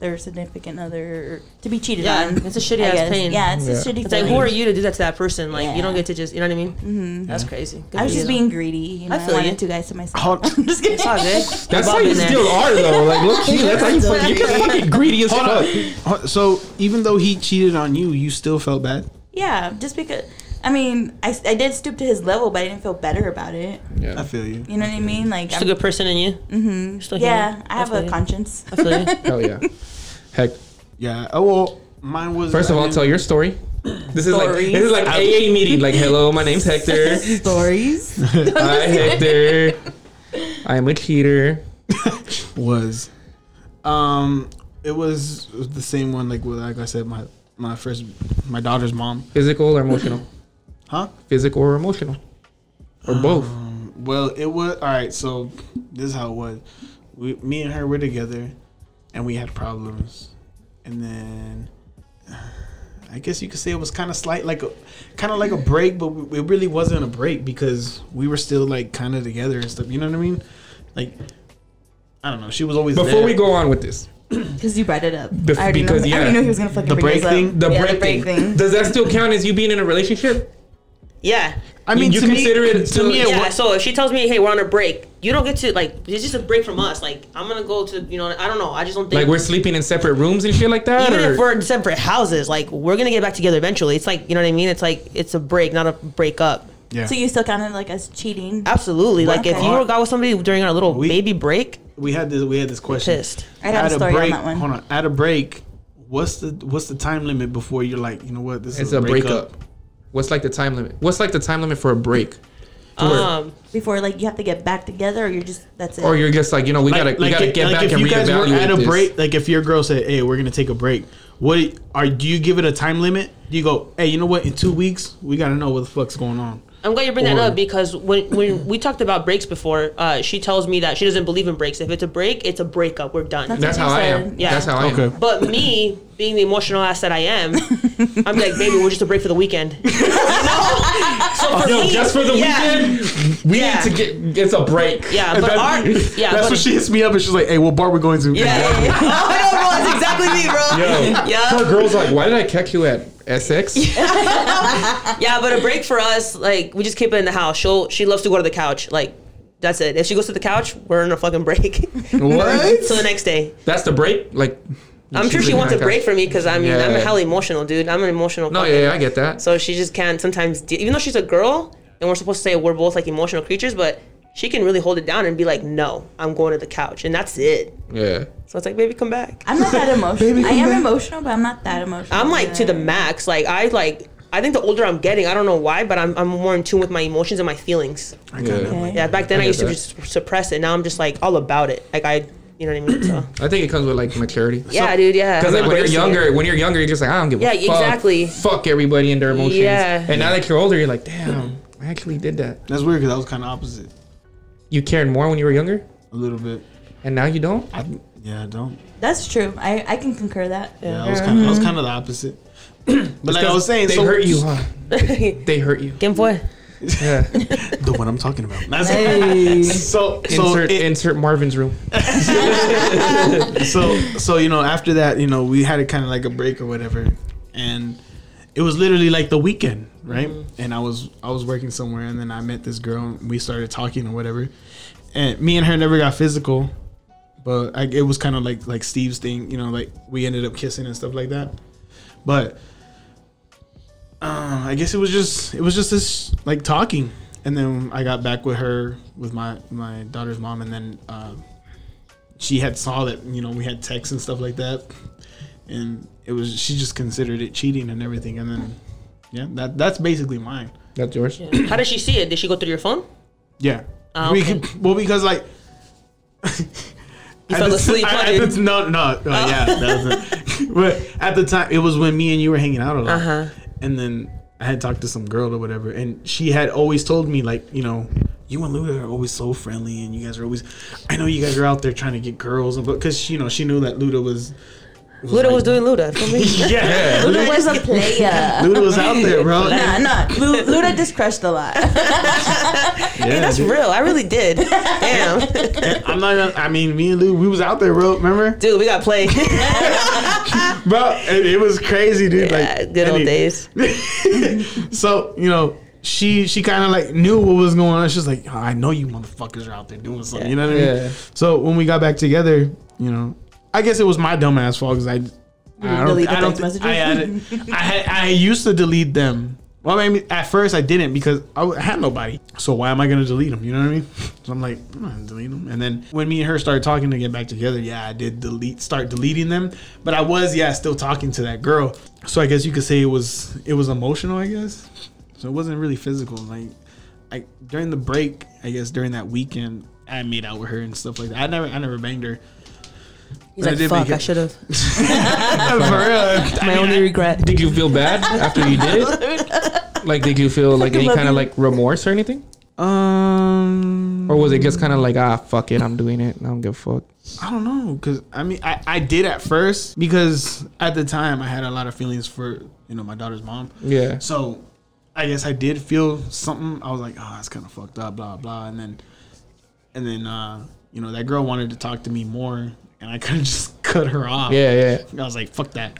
their significant other to be cheated Yeah, on. it's a shitty I ass guess. pain. Yeah, it's Yeah. a shitty It's like, who are you to do that to that person? Like, you don't get to just, you know what I mean? Mm-hmm. That's crazy. Good I was just you. being greedy. You know, I I, feel wanted you. two guys to myself. Hold- I'm just kidding. It's all good. That's how you been there. still are though. Like look, gee, that's how you fucking, you get fucking greedy as fuck. So even though he cheated on you, you still felt bad. Yeah, just because. I mean, I, I did stoop to his level, but I didn't feel better about it. Yeah, I feel you. You know what I mean? Like, Just a I'm, good person in you. Mm-hmm. Still yeah, human. I have I a feel you. conscience. I feel you. Hell yeah. Heck. Yeah. Oh well, mine was. First of I all, mean, tell your story. This is like Stories. this is like AA meeting. Like, hello, my name's Hector. Stories. Hi, Hector. I'm a cheater. was, um, it was, it was the same one. Like with, like I said, my my first, my daughter's mom. Physical or emotional? Huh? Physical or emotional? Or both? Um, well, it was all right. So this is how it was. We, me and her were together, and we had problems, and then I guess you could say it was kind of slight, like a kind of like a break, but it really wasn't a break because we were still like kind of together and stuff. You know what I mean? Like I don't know. She was always Before there. we go on with this, Because you brought it up. Bef- I because, know, I yeah. already knew he was gonna fucking The bring break this thing? The yeah, break, the break thing, thing. does that still count as you being in a relationship? Yeah. I mean, you to consider me, it to still- me, Yeah, wa- so if she tells me, hey, we're on a break, you don't get to, like, it's just a break from us. Like, I'm going to go to, you know, I don't know. I just don't think. Like we're sleeping in separate rooms and shit like that? even or- if we're in separate houses, like, we're going to get back together eventually. It's like, you know what I mean? It's like, it's a break, not a break up. yeah. So you still counted like as cheating? Absolutely. Like, if you were got with somebody during our little We- baby break, we had this. We had this question. pissed. I had a At story break, on that one. Hold on. At a break, what's the what's the time limit before you're like, you know what? This it's is a breakup. What's like the time limit? What's like the time limit for a break? Um, Before like you have to get back together, or you're just that's it. or you're just like, you know, we gotta we gotta if- get back if and you guys were reevaluate at a this. break, like if your girl said, "Hey, we're gonna take a break," what are do you give it a time limit? Do you go, "Hey, you know what? In two weeks, we gotta know what the fuck's going on." I'm glad you bring that up because when when we talked about breaks before, uh, she tells me that she doesn't believe in breaks. If it's a break, it's a breakup. We're done. That's That's how I said. am. Yeah. That's how I am. But me, being the emotional ass that I am, I'm like, baby, we're just a break for the weekend. You know? So for oh, Yo, me, just for the yeah, weekend, we Yeah. need to get. It's a break. Yeah, And but that- our yeah, That's but, when she hits me up and she's like, "Hey, what bar we going to?" yeah, yeah, oh, yeah. I know, bro. It's exactly me, bro. Yo, Yeah. her girl's like, why did I catch you at SX? Yeah, but a break for us, like we just keep it in the house. She'll she loves to go to the couch. Like that's it. If she goes to the couch, we're in a fucking break. what? so the next day, That's the break. Like, I'm sure she wants a break from me because I mean I'm Yeah. hella emotional, dude. I'm an emotional. No, yeah, yeah, I get that. So she just can't sometimes, de- even though she's a girl and we're supposed to say we're both like emotional creatures, but she can really hold it down and be like, no, I'm going to the couch, and that's it. Yeah. So it's like, baby, come back. I'm not that emotional. Baby, I am back. emotional, but I'm not that emotional. I'm like to the max. Like I like. I think the older I'm getting, I don't know why, but I'm, I'm more in tune with my emotions and my feelings. Yeah. Okay. Yeah, back then I I, get used to just suppress it. Now I'm just like all about it. Like I, you know what I mean? So I think it comes with like maturity. yeah, dude. Yeah. Because like when you're Embrace it. younger, when you're younger, you're just like I don't give Yeah, a fuck. exactly. Fuck everybody and their emotions. Yeah. And now that you're older, you're like, damn, I actually did that. That's weird because I was kind of opposite You cared more when you were younger, a little bit. and now you don't. I, yeah, I don't. That's true. I, I can concur that. Yeah, I was kind of I was kind of the opposite. but like I was saying, they so, hurt you, huh? They hurt you. ¿Quién fue? Yeah. The one I'm talking about. That's Hey. so so insert it- insert Marvin's room. so so you know after that you know we had it kind of like a break or whatever and it was literally like the weekend right mm-hmm. and i was i was working somewhere and then i met this girl and we started talking or whatever and me and her never got physical but I, it was kind of like like steve's thing you know like we ended up kissing and stuff like that but uh, i guess it was just it was just this like talking and then i got back with her with my my daughter's mom and then uh, she had saw that you know we had texts and stuff like that, and it was she just considered it cheating and everything, and then yeah, that that's basically mine. That's yours. How did she see it? Did she go through your phone? Yeah. Ah, We okay. could- well, because like. You at fell the- asleep, I- at the- no, no, no, yeah, that was it. but at the time, it was when me and you were hanging out a lot, Uh-huh. And then I had talked to some girl or whatever, and she had always told me like, you know, you and Luduh are always so friendly, and you guys are always. I know you guys are out there trying to get girls, and but because you know she knew that Luduh was. Luduh like- was doing Luduh. Feel me? yeah, Luduh was a player. Luduh was out there, bro. Nah, nah. Lu- Luduh just crushed a lot. Yeah, Hey, that's dude. real. I really did. Damn. I'm not. Gonna, I mean, me and Lou, we was out there, bro. Remember, Dude, we got play. bro? It, it was crazy, dude. yeah, like good old any- days. So you know, she she kind of like knew what was going on. She's like, oh, I know you motherfuckers are out there doing something. You know what I mean? Yeah. So when we got back together, you know, I guess it was my dumbass fault because I. I don't, delete the I don't text I, had, I I used to delete them. Well, I mean, at first I didn't because I had nobody. So why am I gonna delete them? You know what I mean? So I'm like, I'm not gonna delete them. And then when me and her started talking to get back together, yeah, I did delete, start deleting them. But I was, yeah, still talking to that girl. So I guess you could say it was, it was emotional. I guess. So it wasn't really physical. Like, I during the break, I guess during that weekend, I made out with her and stuff like that. I never, I never banged her. He's But like, did fuck, I should have. For real. My only regret. Did you feel bad after you did it? Like, did you feel like any kind of like remorse or anything? Um, Or was it just kind of like, ah, fuck it, I'm doing it. I don't give a fuck. I don't know, cause I mean, I, I did at first because at the time I had a lot of feelings for you know my daughter's mom. Yeah. So I guess I did feel something. I was like, oh, that's kind of fucked up, blah blah. And then and then uh, you know that girl wanted to talk to me more, and I couldn't just cut her off. Yeah, yeah. I was like, fuck that.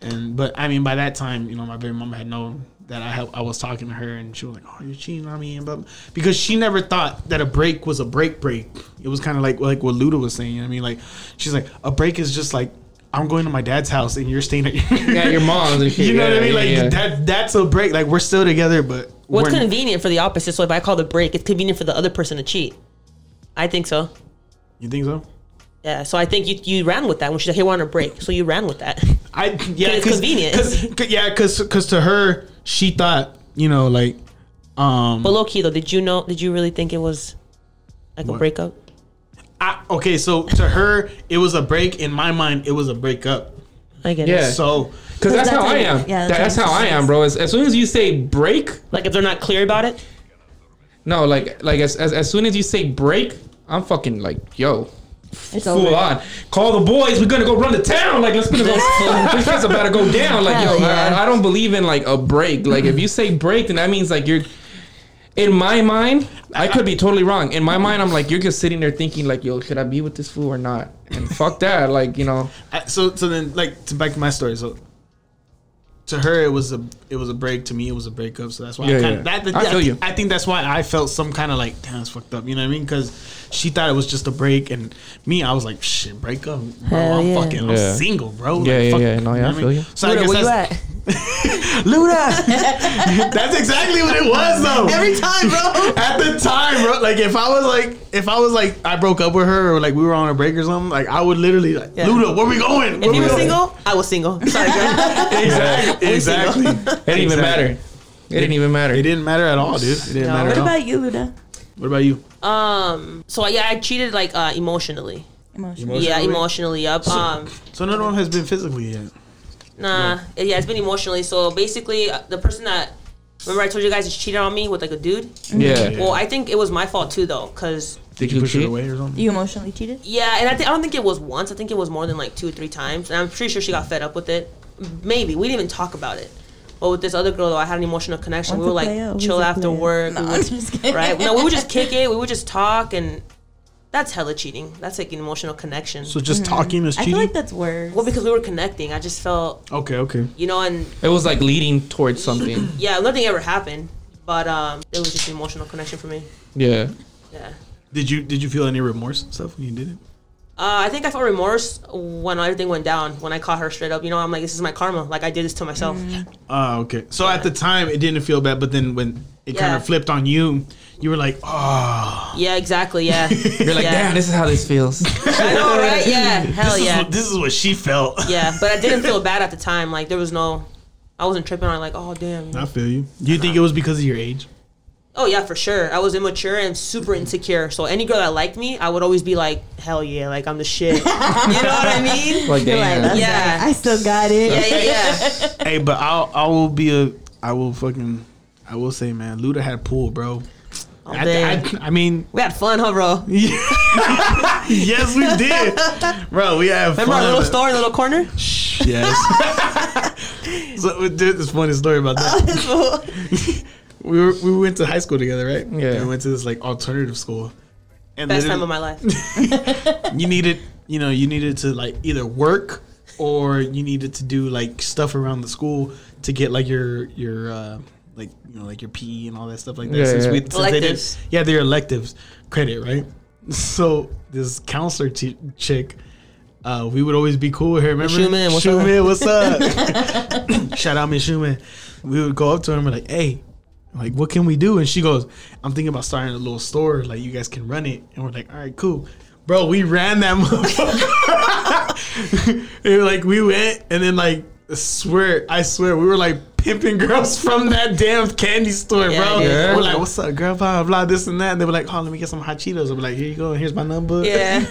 And but I mean, by that time, you know, my baby mama had known that I had, I was talking to her, and she was like, "Oh, you're cheating on me," and blah, blah. because she never thought that a break was a break break. It was kind of like like what Luduh was saying. You know what I mean, like she's like, a break is just like I'm going to my dad's house and you're staying at Yeah, your mom's and shit. you know yeah, what I mean? yeah, Like yeah. that that's a break. Like we're still together, but What's we're- convenient for the opposite? So if I call the break, it's convenient for the other person to cheat. I think so. You think so? Yeah. So I think you you ran with that when she said, "Hey, we're on a break." So you ran with that. I yeah, it's cause, convenient. 'cause- 'cause- yeah, because because to her she thought you know like um But low key though, did you know? Did you really think it was like a What? breakup? I, okay so to her it was a break in my mind it was a breakup I get Yeah. it. so Because that's, That's how I like- am. yeah, That- that's that's, how I'm am, bro. As, as soon as you say break, Like if they're not clear about it. no, like like as, as, as soon as you say break, I'm fucking like, yo, It's full over. on. Call the boys. We're gonna go run to town. Like let's gonna go. this shit's about to go down. Like Hell yo, yeah. I, I don't believe in like a break. Like if you say break, then that means like you're. In my mind, I could be totally wrong. In my mind, I'm like you're just sitting there thinking like, yo, should I be with this fool or not? And fuck that. Like you know, so so then like to back to my story. So to her it was a it was a break. To me it was a breakup. So that's why Yeah, I kind yeah. of that, I that- feel you. I think that's why I felt some kind of like damn it's fucked up. You know what I mean? Because she thought it was just a break, and me I was like shit break up. Bro, Hell I'm yeah. fucking I'm single, bro. Yeah, Like, yeah, fuck- yeah. No, yeah, know I what feel mean? you. So I Luduh, guess where you at? Luduh. That's exactly what it was though. Every time, bro. At the time, bro. Like if I was like if I was like I broke up with her or like we were on a break or something, like I would literally like Yeah. Luduh, where we going? Where If you we were single, I was single. Sorry, girl. Exactly. Exactly. It didn't even matter. It didn't even matter. It didn't matter at all, dude. It didn't No. matter What at all. about you, Luduh? what about you? Um. So yeah, I cheated like uh, emotionally. Emotional. Yeah, Emotionally? emotionally. Up. Um. So no one has been physically yet. Nah. Yeah, it's been emotionally. So basically, uh, the person that remember I told you guys just cheated on me with like a dude. yeah. Well, I think it was my fault too, though, cause Did You you push it cheat? away or something? You emotionally cheated? yeah, and I think I don't think it was once. I think it was more than like two or three times, and I'm pretty sure she got fed up with it. Maybe we didn't even talk about it. But with this other girl, though, I had an emotional connection. we What's would like player? Chill a after work. Nah, we I'm would, just kidding. right? No, we would just kick it. We would just talk, and that's hella cheating. That's like an emotional connection. So just talking is cheating. I feel like that's worse. well, because we were connecting, I just felt, okay, okay. you know, and It was like leading towards something. yeah, nothing ever happened, but um, it was just an emotional connection for me. Yeah. Yeah. Did you did you feel any remorse and stuff when you did it? Uh, I think I felt remorse when everything went down. When I caught her straight up, you know, I'm like, this is my karma. Like I did this to myself. Oh, okay. So at the time it didn't feel bad, but then when it kind of flipped on you, you were like, oh. Yeah, exactly. Yeah. You're like, Yeah. damn, this is how this feels. I know, right? Yeah. Hell this Is yeah. what, this is what she felt. Yeah, but I didn't feel bad at the time. Like there was no, I wasn't tripping on like, oh damn. I feel you. Do you think it was because of your age? Oh yeah, for sure. I was immature and super insecure. So any girl that liked me, I would always be like, hell yeah, like I'm the shit. you know what I mean? Like, You're like, Yeah. right. I still got it. Yeah, yeah, yeah. hey, but I'll I will be a I will fucking I will say, man, Luduh had pool, bro. Oh, I, man. I, I mean, we had fun, huh, bro? yes, we did, bro. We have Remember fun. our little but- store in the little corner? Yes. so we did this funny story about that. We were we went to high school together, right? Yeah. We went to this like alternative school, and Best time of my life. you needed you know you needed to like either work or you needed to do like stuff around the school to get like your your uh like you know like your PE and all that stuff like that. Yeah, since yeah. we since they did Electives. yeah they're electives credit right. So this counselor t- chick. Uh, we would always be cool with her. Remember, Schumann, what's Schumann, what's up? Shout out, Miss Schumann. We would go up to her and be like, "Hey, like, what can we do?" And she goes, "I'm thinking about starting a little store. Like, you guys can run it." And we're like, "All right, cool." Bro, we ran that motherfucker. Like we went, and then like I swear, I swear, we were like pimping girls from that damn candy store, Yeah, bro. yeah. We're like, "What's up, girl?" Blah blah, this and that. And they were like, "Oh, let me get some hot Cheetos." I'm like, "Here you go. Here's my number." Yeah.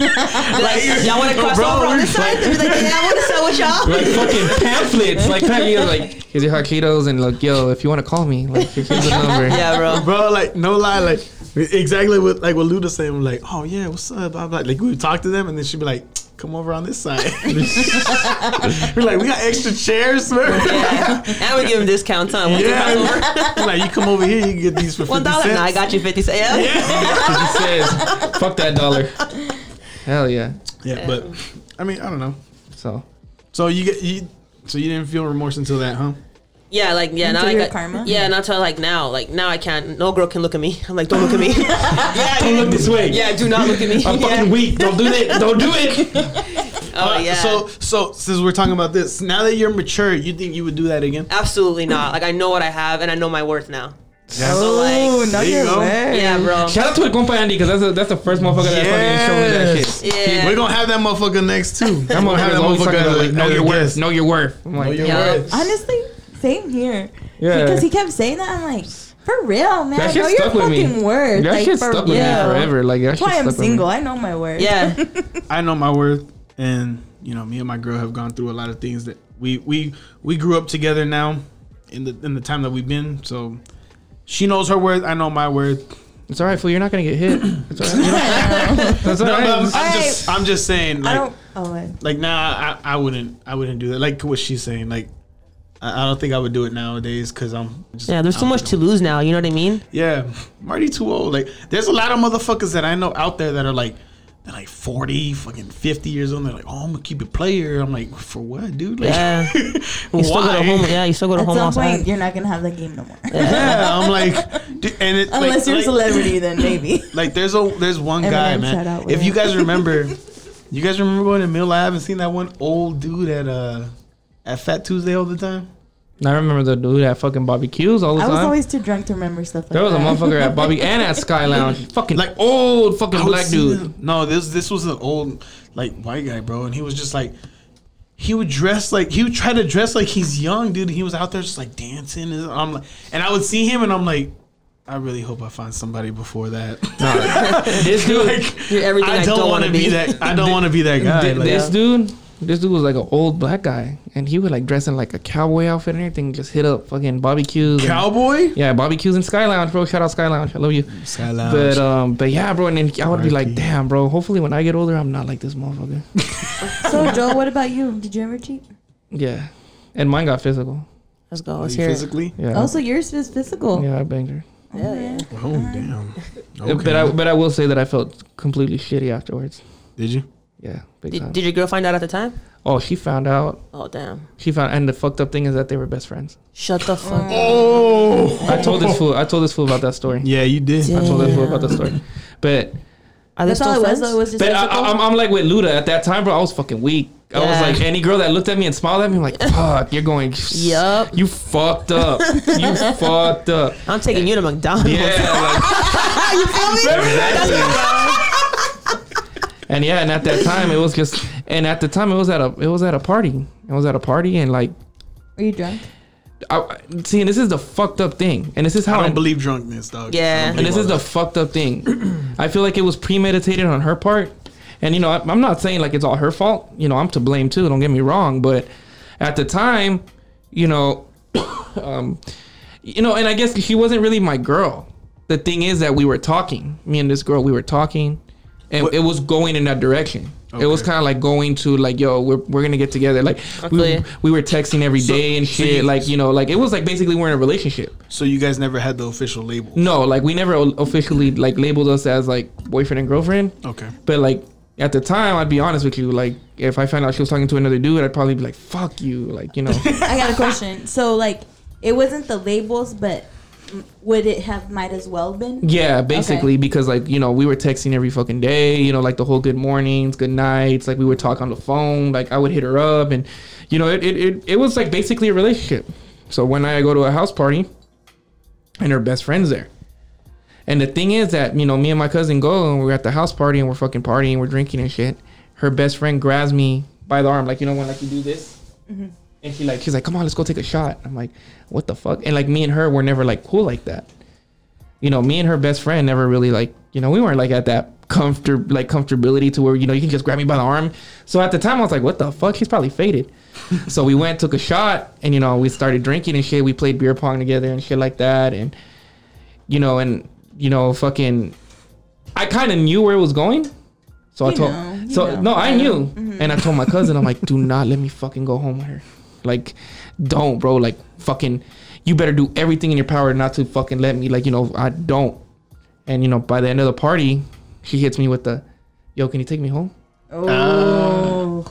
Like, y'all want to cross bro, over on we- this side? They'd be like, yeah, I want to sell with y'all. like fucking pamphlets. Like, you're like, here's your hot Cheetos, and like, yo, if you want to call me, like, here's the number. yeah, bro. bro. Like no lie, like exactly what like what Luduh saying. We're like, oh yeah, what's up? Blah, blah. Like we would talk to them, and then she'd be like, come over on this side. we're like, we got extra chairs, man. Yeah. And we give them discounts, huh? One Yeah. discount over. like you come over here, you can get these for One fifty dollar. cents. No, I got you fifty cents. Yeah. Because he says, fuck that dollar. Hell yeah. Yeah, but I mean, I don't know. So, So you get you. So you didn't feel remorse until that, huh? Yeah, like yeah, now Until I your got karma? Yeah, not till like now, like now I can't. No girl can look at me. I'm like, don't look at me. yeah, don't look this way. yeah, do not look at me. I'm yeah. fucking weak. Don't do that. Don't do it. Oh Uh, yeah. So so since we're talking about this, now that you're mature, you think you would do that again? absolutely not. Like I know what I have and I know my worth now. So Oh, like, no, There you you're go. way. yeah, bro. Shout out to the compa Andy, because that's, a, that's the first motherfucker that fucking showed me that shit. Yeah. We're gonna have that motherfucker next too. That We're gonna have motherfucker's always talking about, like, know as a your worth. Know your worth. I'm Know your Yeah. worth. Honestly, same here. Yeah. Because he kept saying that, I'm like, for real, man. That shit know your stuck with me. fucking worth. that like, shit for stuck with me forever. Like, that That's why I'm stuck with me. single. I know my worth. Yeah. I know my worth, and you know, me and my girl have gone through a lot of things that we we we grew up together now in the in the time that we've been. So she knows her worth. I know my worth. It's all right, fool. You're not gonna get hit. It's all right. That's all No, right. I'm, I'm Alright. just I'm just saying I like don't. Oh, I- like nah I, I wouldn't I wouldn't do that like what she's saying like I, I don't think I would do it nowadays because I'm just, Yeah, there's I too much to lose now. You know what I mean? Yeah, Marty too old. Like, there's a lot of motherfuckers that I know out there that are like, they're like 40, fucking 50 years old. And they're like, oh, I'm gonna keep it player. I'm like, for what, dude? Like, Yeah. You still go why? to home. Yeah, you still go to At home some outside. point, you're not gonna have that game no more. Yeah, I'm like, dude, and it, Unless like, you're a celebrity, then maybe. like, there's a there's one Eminem, guy, man. out If you guys remember, you guys remember going to Mill Ave and seeing that one old dude at uh at Fat Tuesday all the time? I remember the dude at fucking barbecues all the time. I was always too drunk to remember stuff like there was a that. motherfucker at Bobby and at Sky Lounge. Fucking Like, like old fucking I would black see dude. them- No, this this was an old like white guy, bro, and he was just like he would dress like he would try to dress like he's young, dude. He was out there just like dancing, and I'm like, and I would see him, and I'm like, I really hope I find somebody before that. This dude, like, You're everything I, don't, want to be. be. that. I don't want to be that guy. Th- like, this dude, this dude was like an old black guy, and he would like dress in like a cowboy outfit and everything. Just hit up fucking barbecues. Q's. and- cowboy. yeah, barbecues Q's and Sky Lounge, bro. Shout out Sky Lounge. I love you. Sky Lounge. But um, but yeah, bro. And then I would be like, damn, bro. Hopefully, when I get older, I'm not like this motherfucker. So, Joe, what about you? Did you ever cheat? yeah, and mine got physical. Let's go. Are Let's hear it. physically. Yeah. Also, yours is physical. yeah, I banged her. Yeah, yeah. Oh damn. Okay. But I but I will say that I felt completely shitty afterwards. did you? Yeah, big time. Did, did your girl find out at the time? oh, she found out. Oh damn! She found, and the fucked up thing is that they were best friends. Shut the fuck. up. Oh. I told this fool. I told this fool about that story. Yeah, you did. I told this fool about that story. But Are they That's all still it was. Though. It was just but I, physical. I, I'm, I'm like with Luduh at that time, bro. I was fucking weak. I was like any girl that looked at me and smiled at me, I'm like, fuck, you're going. Yup. You fucked up. You fucked up. I'm taking you to McDonald's. Yeah. Like, you feel me? And yeah, and at that time it was just, and at the time it was at a, it was at a party. It was at a party, and like, Were you drunk? I, see, and this is the fucked up thing, and this is how I I, don't believe drunkenness, dog. Yeah. And this is all the fucked up thing. I feel like it was premeditated on her part, and you know, I, I'm not saying like it's all her fault. You know, I'm to blame too. Don't get me wrong, but at the time, you know, um, you know, and I guess she wasn't really my girl. The thing is that we were talking. Me and this girl, we were talking, and What- it was going in that direction. It was kind of like going to like, yo, we're, we're gonna get together. Like we, Okay. we were texting every So- day and so shit. you- like you know, like it was like basically we're in a relationship. So you guys never had the official label. No, like we never officially like labeled us as like boyfriend and girlfriend. Okay. But like at the time, I'd be honest with you. Like if I found out she was talking to another dude, I'd probably be like, "Fuck you," like you know. I got a question. So, like, it wasn't the labels, but m- would it have might as well been? yeah, basically because like you know we were texting every fucking day. You know, like the whole good mornings, good nights. Like we would talk on the phone. Like I would hit her up, and you know it it it, it was like basically a relationship. So when I go to a house party, and her best friend's there. And the thing is that, you know, me and my cousin go and we're at the house party and we're fucking partying, we're drinking and shit. Her best friend grabs me by the arm, like, you know, when like you do this. Mm-hmm. And she like, she's like, come on, let's go take a shot. I'm like, what the fuck? And like me and her were never like cool like that. You know, me and her best friend never really like, you know, we weren't like at that comfort like comfortability to where, you know, you can just grab me by the arm. So at the time I was like, what the fuck? He's probably faded. so we went, took a shot, and you know, we started drinking and shit. We played beer pong together and shit like that. And you know, and you know, fucking, I kind of knew where it was going. So I told, know, so know. no, I Yeah. knew, mm-hmm. and I told my cousin, I'm like, do not let me fucking go home with her, like, don't, bro, like, fucking, you better do everything in your power not to fucking let me, like, you know, I don't, and you know, by the end of the party, she hits me with the, yo, can you take me home? Oh,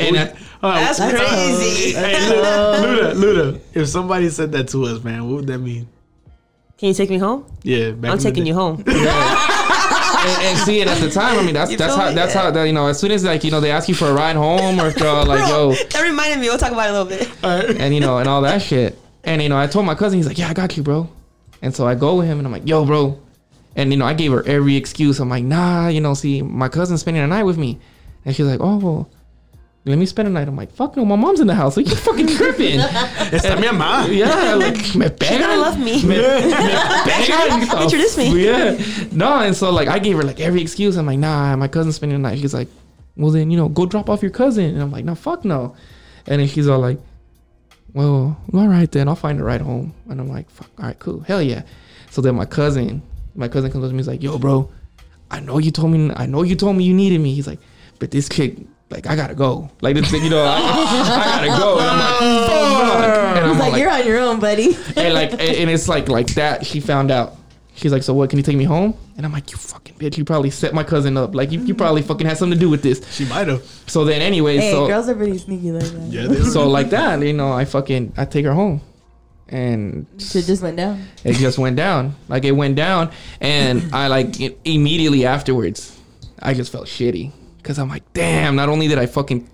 And I, Uh, That's uh, crazy. hey, Luduh, Luduh, Luduh, if somebody said that to us, man, what would that mean? Can you take me home? Yeah, back I'm taking you home. and, and see it at the time. I mean, that's You that's how that's Yeah. how that you know. As soon as like you know they ask you for a ride home or if you're like yo, that reminded me. We'll talk about it a little bit. and you know, and all that shit. And you know, I told my cousin, he's like, "Yeah, I got you, bro." And so I go with him, and I'm like, "Yo, bro," and you know, I gave her every excuse. I'm like, "Nah, you know, see, my cousin's spending the night with me," and she's like, "Oh, well, let me spend the night." I'm like, "Fuck no, my mom's in the house. Like, you fucking tripping." Esta mi mamá. yeah, like me You pegan. gotta love me. Me, me pegan. Get the Introduce me. Yeah, no, and so like I gave her like every excuse. I'm like, "Nah, my cousin's spending the night." She's like, "Well, then you know, go drop off your cousin," and I'm like, "No, fuck no," and then she's all like well, all right then, I'll find a ride home. And I'm like, fuck, all right, cool, hell yeah. So then my cousin My cousin comes up to me. He's like, "Yo, bro, I know you told me. I know you told me you needed me." He's like, "But this kid, like, I gotta go. Like, this, you know, I, I gotta go." And I'm like, oh, "Fuck!" And I'm He's like, like, you're on your own, buddy. and like, and and it's like, like that. She found out. She's like, "So what? Can you take me home?" And I'm like, "You fucking bitch! You probably set my cousin up. Like, you, you probably fucking had something to do with this." She might have. So then, anyways, hey, so girls are pretty sneaky like that. Yeah, they so like that, you know, I fucking I take her home, and Shit just went down. it just went down. Like it went down, and I like i- immediately afterwards, I just felt shitty because I'm like, damn. Not only did I fucking,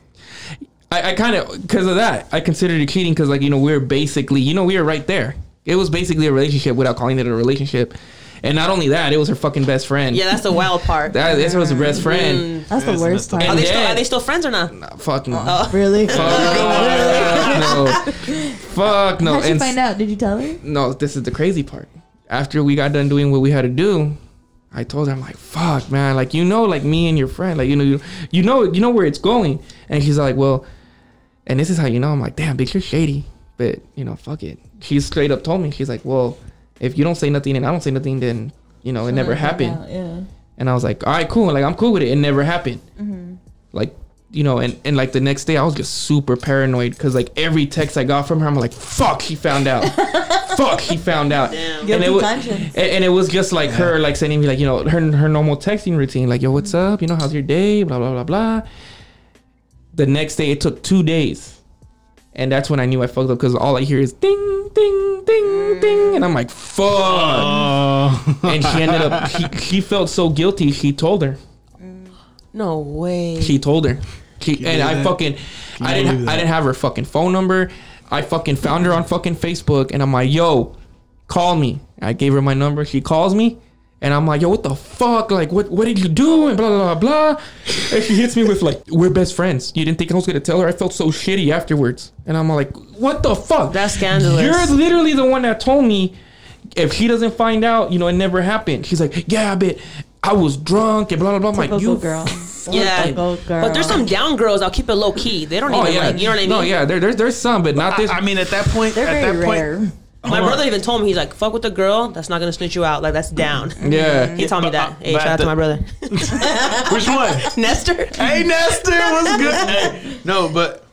I, I kind of because of that, I considered it cheating because like you know we were basically you know we were right there. It was basically a relationship without calling it a relationship, and not only that, it was her fucking best friend. Yeah, that's the wild part. that this was her best friend. Mm. That's the worst part. Are they still are they still friends or not? Nah, fuck no. Oh. Really? Fuck no. Fuck no. How'd you And find out? Did you tell her? no, this is the crazy part. After we got done doing what we had to do, I told her, I'm like, fuck, man, like you know, like me and your friend, like you know, you, you know, you know where it's going. And she's like, well, and this is how you know. I'm like, damn, bitch, you're shady, but you know, fuck it. She straight up told me, she's like, well, if you don't say nothing and I don't say nothing, then you know, it never happened. Yeah. And I was like, all right, cool. Like I'm cool with it. It never happened. Like you know, and and like the next day, I was just super paranoid because like every text I got from her, I'm like, fuck, he found out. fuck, he found out. Damn. Guilty and it was, and, and it was just like her like sending me like you know her her normal texting routine like yo what's up you know how's your day blah blah blah blah. The next day it took two days, and that's when I knew I fucked up because all I hear is ding ding ding ding, and I'm like fuck. Oh. And she ended up he, he felt so guilty. She told her. No way. She told her. She, and I that? fucking, you I didn't, I didn't have her fucking phone number. I fucking found her on fucking Facebook, and I'm like, yo, call me. I gave her my number. She calls me, and I'm like, yo, what the fuck? Like, what, what did you do? And blah blah blah blah. And she hits me with like, we're best friends. You didn't think I was gonna tell her? I felt so shitty afterwards, and I'm like, what the fuck? That's scandalous. You're literally the one that told me if he doesn't find out, you know, it never happened. She's like, yeah, but I was drunk and blah blah blah. I'm like, you girl. yeah. Girl. But there's some down girls. I'll keep it low key. They don't Oh even yeah, like. You know what I mean? No, yeah, there, there's there's some, but not I, this. I mean, at that point, They're at very that point, rare. My Hold on. brother even told me he's like, "Fuck with the girl that's not gonna snitch you out. Like that's down." yeah, He told me But, uh, that. Hey, shout out the- to my brother, which one? Nestor. hey, Nestor, what's good? Hey, no, but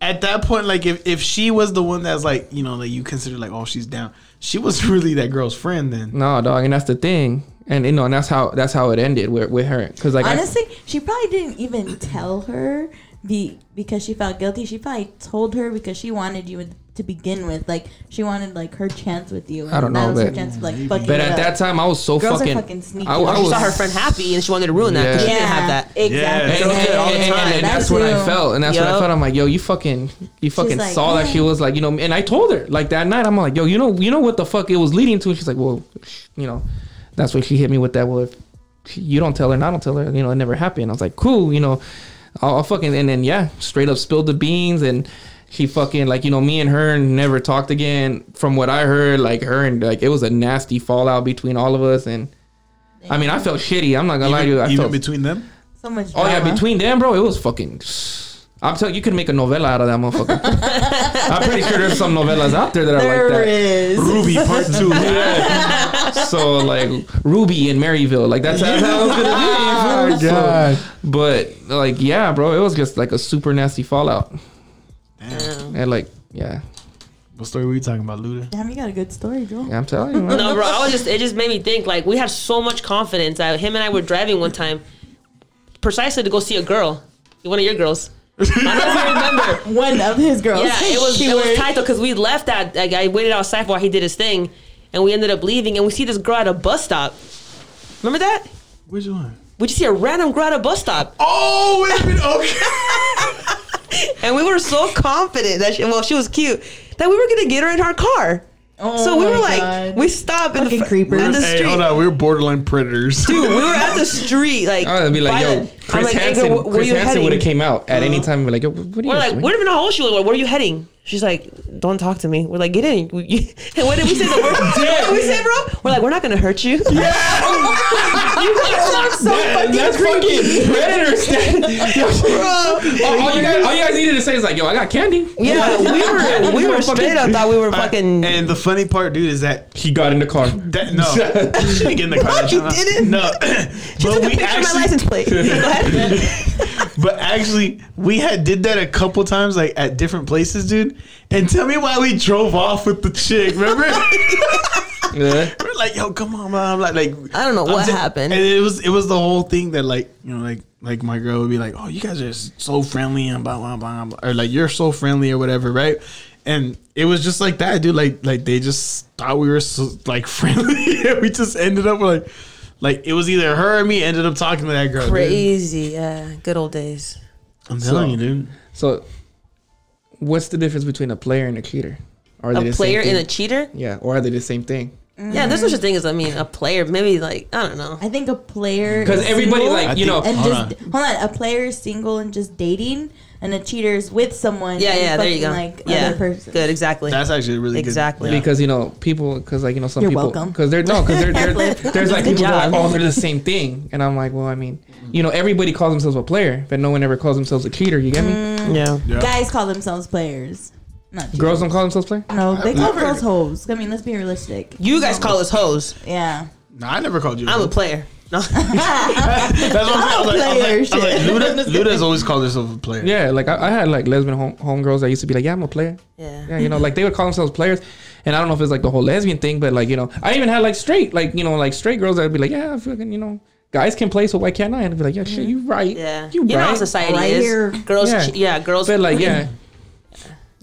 at that point, like, if, if she was the one that's like, you know, that you consider like, oh, she's down, she was really that girl's friend then. no, dog, and that's the thing, and you know, and that's how that's how it ended with with her, because like I- Honestly, she probably didn't even tell her be because she felt guilty. She probably told her because she wanted you to begin with. Like she wanted like her chance with you. I don't and that know, was her but- chance to like fucking. but at up. that time I was so Girls are fucking. fucking sneaky. I, Or I She was, saw her friend happy and she wanted to ruin that because she didn't have that. Exactly. and, and, Girls all the and- and- time. and that's That what I felt, and that's what I felt. I'm like, yo, you fucking, you fucking like, saw that she was like, you know, and I told her like that night, I'm like, yo, you know, you know what the fuck it was leading to? She's like, well, you know, that's what she hit me with that. Well, if you don't tell her, and I don't tell her, you know, it never happened. I was like, cool, you know, I'll, I'll fucking, and then yeah, straight up spilled the beans, and she fucking like, you know, me and her never talked again. From what I heard, like her and like it was a nasty fallout between all of us, and I mean, I felt shitty. I'm not gonna lie to you, I even felt between them. so much. Oh yeah, between them, bro, it was fucking. I'm telling you, you could make a novella out of that motherfucker. I'm pretty sure there's some novellas out there that are There like that. is. Ruby part two. Yeah. so like Ruby in Maryvale, like that's, that's how it was gonna be. you feel? Oh, God. So, but like yeah, bro, it was just like a super nasty fallout, Damn. and like yeah, What story were you talking about, Luduh? Damn, you got a good story, Joel. yeah I'm telling you, man. No, bro. I was just. It just made me think. Like we had so much confidence. that him and I were driving one time, precisely to go see a girl, one of your girls. I don't know remember. One of his girls. Yeah, it was She it was worked- tight because we left that like I waited outside while he did his thing, and we ended up leaving, and we see this girl at a bus stop. Remember that? Which one? We just see a random girl at a bus stop, Oh, wait a minute. Okay. and we were so confident that she, well, she was cute that we were gonna get her in our car. Oh so we were like, God. we stopped in the, Fucking fr- creepers. at the hey, street. hold on. We were borderline predators. Dude, we were at the street, like. I would be like, by yo, the- I'm Chris like, Hansen, girl, wh- where Chris you Hansen heading? would have came out at any time. and be like, yo, what are you We're like, doing? we don't even know how old she was. Like, where are you heading? She's like, don't talk to me. We're like, get in. We- And what did we say? The word? what did we say, bro? We're like, we're not gonna hurt you. Yeah, You guys are so fucking that's fucking predator stuff. all, all you guys, all you guys needed to say is like, yo, I got candy. Yeah, we were we were straight up thought we were fucking. And the funny part, dude, is that He got in the car. that no, she didn't get in the car. What? You didn't? No, She but took a we picture of my license plate. But actually, we had did that a couple times, like at different places, dude. And tell me why we drove off with the chick. Remember? Yeah. We're like, yo, come on, mom. Like, like I don't know I'm what t- happened. And it was it was the whole thing that like you know like like my girl would be like, oh, you guys are so friendly and blah blah blah, blah. or like you're so friendly or whatever, right? And it was just like that, dude. Like like they just thought we were so like friendly, and we just ended up like like it was either her or me ended up talking to that girl. dude. Crazy, yeah. Good old days. I'm telling you, dude. So, what's the difference between a player and a cheater? Are A they the same player and a cheater. yeah, or are they the same thing? Yeah, there's such a thing as I mean, a player. Maybe like I don't know. I think a player because everybody, single like, I you know- and hold just on. hold on. A player is single and just dating, and a cheater is with someone. Yeah, and yeah. There you go. Like yeah, other person. good. Exactly. That's actually really good. Exactly. good. Because you know people, because like you know some You're people, because they're no, because they're, they're, there's like people that are like, oh, they're the same thing, and I'm like, well, I mean, you know, everybody calls themselves a player, but no one ever calls themselves a cheater. You get me? Mm. Yeah. Yeah. Guys call themselves players. Not cheaters. Girls don't call themselves players. No, they call never- girls hoes. I mean, let's be realistic. you guys call us hoes. Yeah. No, I never called you. I'm a player. No. That's what I'm saying. I was like, I was like, I was like, Luduh, Luduh's always called herself a player. Yeah, like I, I had like lesbian home homegirls that used to be like, yeah, I'm a player. yeah. Yeah, you know, like they would call themselves players, and I don't know if it's like the whole lesbian thing, but like you know, I even had like straight, like you know, like straight girls that would be like, yeah, I fucking, you know, guys can play, so why can't I? And I'd be like, yeah, shit, you mm-hmm. right, Yeah. you, You know how right, society Right is. here. Girls. Yeah. Yeah. yeah. Girls. but like yeah.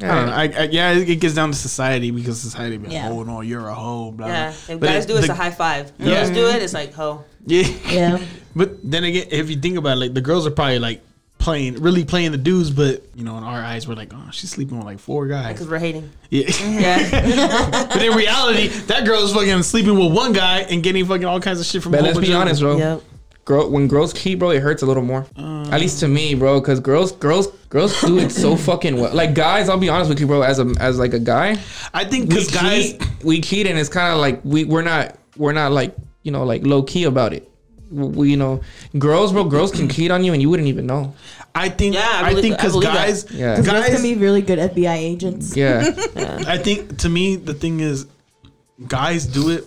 I don't know. I, I, yeah, it gets down to society because society be like, Yeah. oh no, you're a hoe. Blah. Yeah. If But guys do it, it's the- a high five. Yeah. Girls do it, it's like ho. Yeah. Yeah. But then again, if you think about it, like the girls are probably like playing, really playing the dudes, but you know, in our eyes, we're like, oh, she's sleeping with like four guys. Because we're hating. Yeah. Yeah. but in reality, that girl is fucking sleeping with one guy and getting fucking all kinds of shit from. a But whole let's be honest, bro. yep. Girl, when girls cheat, bro, it hurts a little more. At least to me, bro, because girls, girls, girls do it so fucking well. Like guys, I'll be honest with you, bro. As a as like a guy, I think because guys, cheat, we cheat, and it's kind of like we we're not we're not like you know like low key about it. We, you know, girls, bro, girls can cheat on you and you wouldn't even know. I think, Yeah, I I, think because believe that. guys, Yeah. Guys can be really good FBI agents. Yeah, I think to me the thing is, guys do it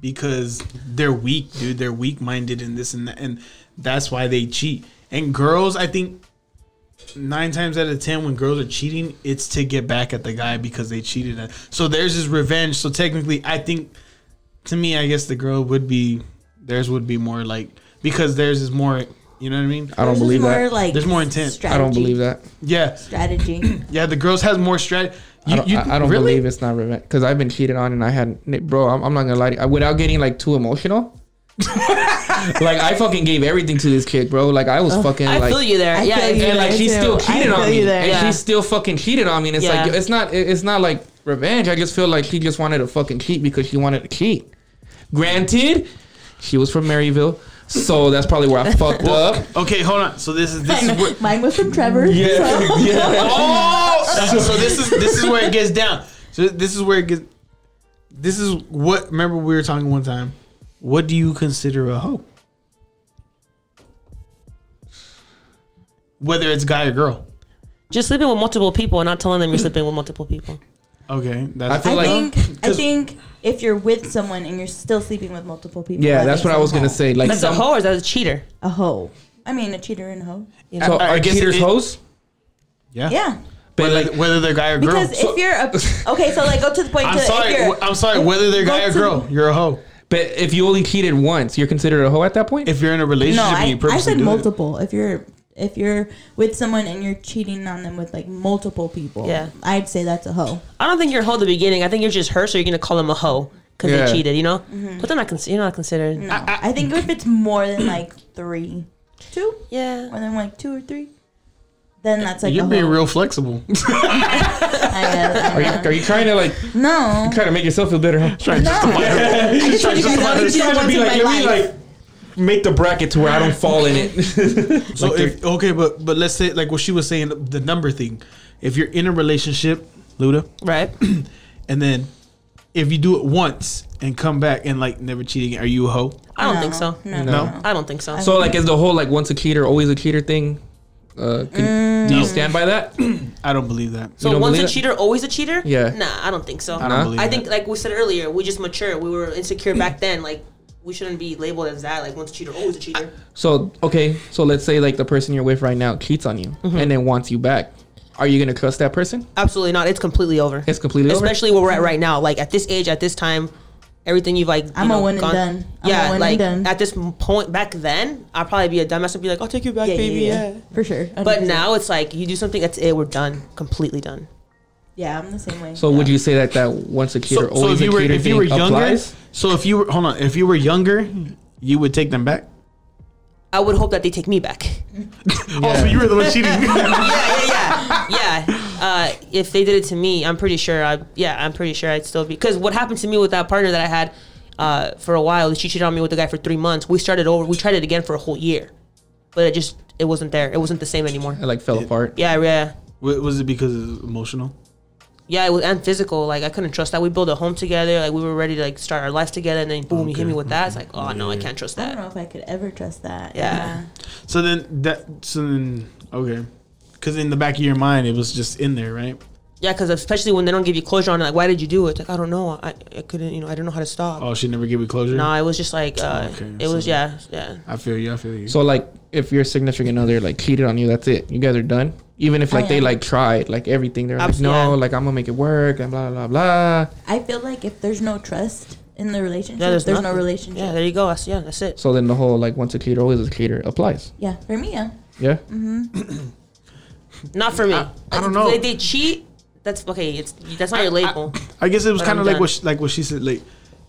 because they're weak, dude. They're weak minded and this and that, and that's why they cheat. And girls, I think nine times out of ten, when girls are cheating, it's to get back at the guy because they cheated. At. So there's is revenge. So technically, I think to me, I guess the girl would be theirs would be more like because theirs is more. You know what I mean? I don't There's believe more, that. Like, There's more intent. I don't strategy- believe that. Yeah, Strategy. yeah. The girls has more strategy. I don't, I, I don't believe it's not revenge because I've been cheated on and I had, bro. I'm, I'm not gonna lie, to you, without getting like too emotional. like I fucking gave everything to this kid, bro. Like I was oh. fucking I like, feel you there. I yeah. feel if- you and like there she too. still I cheated on feel me, you there. and Yeah. she still fucking cheated on me. And it's Yeah. like it's not, it- it's not like revenge. I just feel like she just wanted to fucking cheat because she wanted to cheat. Granted, she was from Maryvale, so that's probably where I fucked up. Okay, hold on. So this is this is where Mine was from Trevor. Yeah, so- yeah. Oh, so, so this is this is where it gets down. So this is where it gets. This is what. Remember we were talking one time. What do you consider a hoe? Whether it's guy or girl. Just sleeping with multiple people and not telling them you're sleeping with multiple people. Okay, I that's feel I like- think I 'cause- think if you're with someone and you're still sleeping with multiple people, Yeah, that's what I was gonna say. Like That's a hoe or is that a cheater? A hoe. I mean, a cheater and a hoe. You so know? I- I are guess cheaters it- hoes? yeah. Yeah. But Whether, like, whether they're guy or girl. Because if you're a okay, so like go to the point. I'm to, sorry. If you're, wh- I'm sorry. Whether they're go guy or to- girl, you're a hoe. but if you only cheated once, you're considered a hoe at that point. If you're in a relationship no, and you I, I purposely said do it. multiple. If you're if you're with someone and you're cheating on them with like multiple people, Yeah. I'd say that's a hoe. I don't think you're a hoe at the beginning. I think you're just her, so you're gonna call them a hoe because Yeah. they cheated. You know, Mm-hmm. but they're not. Con- you're not considered. No, I, think if it's more than like three, two, Yeah. more than like two or three, then that's like You're a being hoe. real flexible. I guess, I Are you, are you trying to like no, You're trying to make yourself feel better? Huh? no. I just want you guys to know Just trying to once be in like, my let me life. Like make the bracket to where I don't fall in it. So Like if okay, but but let's say like what she was saying, the, the number thing. If you're in a relationship, Luduh, Right. and then if you do it once and come back and like never cheat again, are you a hoe? I don't No, think so. No, No? no. no. I don't think so. So like, is the whole like once a cheater, always a cheater thing? Uh, can, do you stand by that? I don't believe that. So once a believe it? cheater, always a cheater? Yeah. Nah, I don't think so. I don't Nah? believe I that. think, like we said earlier, we just mature. We were insecure back then. Like we shouldn't be labeled as that. Like once a cheater, always a cheater. So okay, so let's say like the person you're with right now cheats on you Mm-hmm. and then wants you back. Are you gonna trust that person? Absolutely not. It's completely over. It's completely over. Especially where we're at right now. Like at this age, at this time, everything you've like. You I'm a know, one and gone- done. I'm a yeah, one and like done. at this point back then, I'd probably be a dumbass and be like, "I'll take you back, Yeah, baby." yeah, Yeah. yeah, for sure. But 100%. now it's like you do something, that's it. We're done, completely done. Yeah, I'm the same way. So would you say that that once a cheater, So, so always if you a were cheater if you thing were younger, applies? so if you were hold on, if you were younger, you would take them back. I would hope that they take me back. Oh, so you were the one cheating. yeah, yeah, yeah, yeah. Uh, if they did it to me, I'm pretty sure. I yeah, I'm pretty sure I'd still be. Because what happened to me with that partner that I had uh, for a while, she cheated on me with the guy for three months. We started over. We tried it again for a whole year, but it just it wasn't there. It wasn't the same anymore. It like fell apart. Yeah, yeah, Wa- was it because it's emotional? Yeah. It was and physical. Like I couldn't trust that. We built a home together. Like we were ready to like start our lives together, and then boom, you hit me with that. It's like, oh no, I can't trust that. I don't know if I could ever trust that. Yeah. So then that so then okay, because in the back of your mind it was just in there, right? Yeah, because especially when they don't give you closure on it, like why did you do it? Like I don't know. I, I couldn't. You know, I don't know how to stop. Oh, she never gave you closure. No, it was just like uh, Okay, it was yeah, yeah. I feel you. I feel you. So like, if your significant other like cheated on you, that's it. You guys are done. Even if like Oh, they like tried like everything, they're like, no, like I'm gonna make it work and blah blah blah. I feel like if there's no trust in the relationship, Yeah, there's, there's, no relationship. Yeah, there you go. That's, yeah, that's it. So then the whole like once a cheater, always a cheater applies. Yeah, for me, yeah. Yeah. mm-hmm. Not for me. I- I don't know. They, they cheat. That's okay. It's that's not your label. I guess it was kind of like done. what she, like what she said. Like,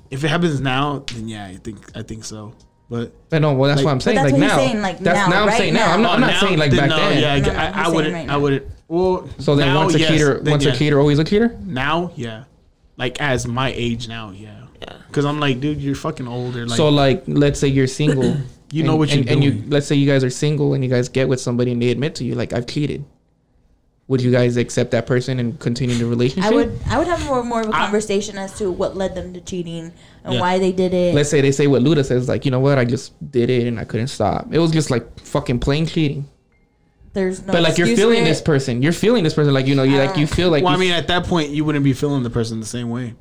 if it happens now, then yeah, I think I think so. But But no, well that's Like- what I'm saying. that's like what he's now, saying, like, that's now, I'm right saying now. I'm not, I'm not now, saying like then back no, then. Yeah, I, No, no, I, he's I wouldn't. right I wouldn't. Well, So then now, once a yes, cheater, once yeah. a cheater, always a cheater. Now, yeah, like as my age now, yeah. Yeah. Because I'm like, dude, you're fucking older. Like, so like, let's say you're single. You know and- what you're and, and you let's say you guys are single and you guys get with somebody and they admit to you like I've cheated. Would you guys accept that person and continue the relationship? I would I would have more more of a conversation as to what led them to cheating and Yeah. why they did it. Let's say they say what Luduh says, like, you know what, I just did it and I couldn't stop. It was just like fucking plain cheating. There's no but like you're feeling this person. You're feeling this person like you know, you like you feel like well, I mean, at that point, you wouldn't be feeling the person the same way.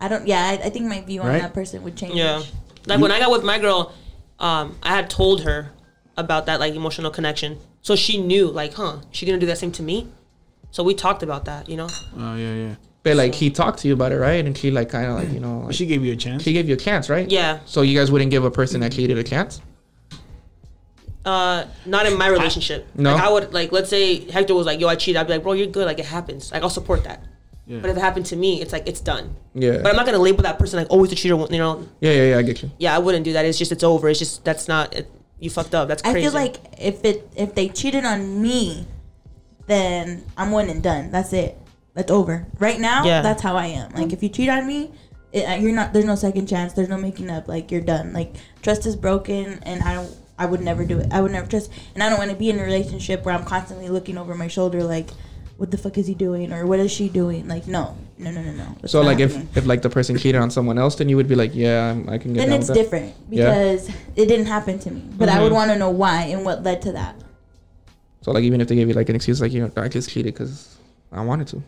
I don't. Yeah, I, I think my view on Right? that person would change. Yeah. Like when I got with my girl, um, I had told her about that like emotional connection, so she knew like, huh, she gonna do that same to me. So we talked about that, you know. Oh yeah, yeah. but like he talked to you about it, right? And she like kind of like, you know, like, She gave you a chance. she gave you a chance, right? Yeah. So you guys wouldn't give a person that cheated a chance? Uh, not in my relationship. No? Like I would like, let's say Hector was like, "Yo, I cheated." I'd be like, "Bro, you're good. Like it happens. Like I'll support that." Yeah. But if it happened to me, it's like it's done. Yeah. But I'm not gonna label that person like always a cheater. You know, yeah, yeah, yeah, I get you. yeah, I wouldn't do that. It's just it's over. It's just that's not it, you fucked up. That's I feel like if it if they cheated on me, then I'm one and done. That's it. That's over. Right now, Yeah. that's how I am. Like if you cheat on me, it, uh, you're not. There's no second chance. There's no making up. Like you're done. Like trust is broken, and I don't. I would never do it. I would never trust, and I don't want to be in a relationship where I'm constantly looking over my shoulder, like, what the fuck is he doing or what is she doing? Like, no, no, no, no, no. That's So like if happening. if like the person cheated on someone else, then you would be like, yeah, I'm, I can get then down it's with that. different Yeah. because it didn't happen to me. But I would Mhm. want to know why and what led to that. So like even if they gave you like an excuse, like you know, I just cheated because I wanted to,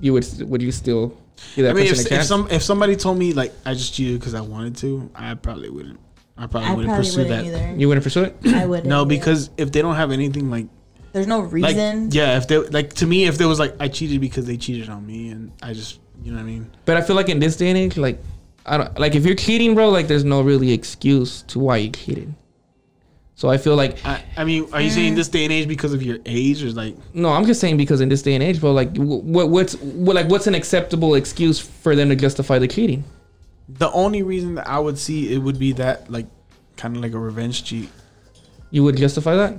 you would would you still give that I mean, if, a if some if somebody told me like I just cheated because I wanted to, I probably wouldn't. I probably I wouldn't probably pursue wouldn't that. either. you wouldn't pursue it. I wouldn't. No, either. because if they don't have anything like there's no like reason. yeah, if they like to me, if there was like I cheated because they cheated on me, and I just you know what I mean. But I feel like in this day and age, like I don't like if you're cheating, bro. Like there's no really excuse to why you cheated. So I feel like I, I mean, are you saying this day and age because of your age, or like no, I'm just saying because in this day and age, bro. Like what what's what like what's an acceptable excuse for them to justify the cheating? the only reason that I would see it would be that like kind of like a revenge cheat. You would justify that?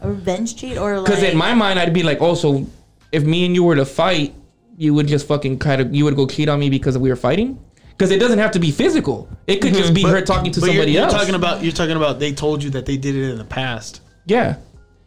a revenge cheat or like Because in my mind, I'd be like, oh, so if me and you were to fight, you would just fucking kind of you would go cheat on me because we were fighting. Because it doesn't have to be physical. It could just mm-hmm. be her talking to But somebody you're, else. You're talking about you're talking about they told you that they did it in the past. yeah.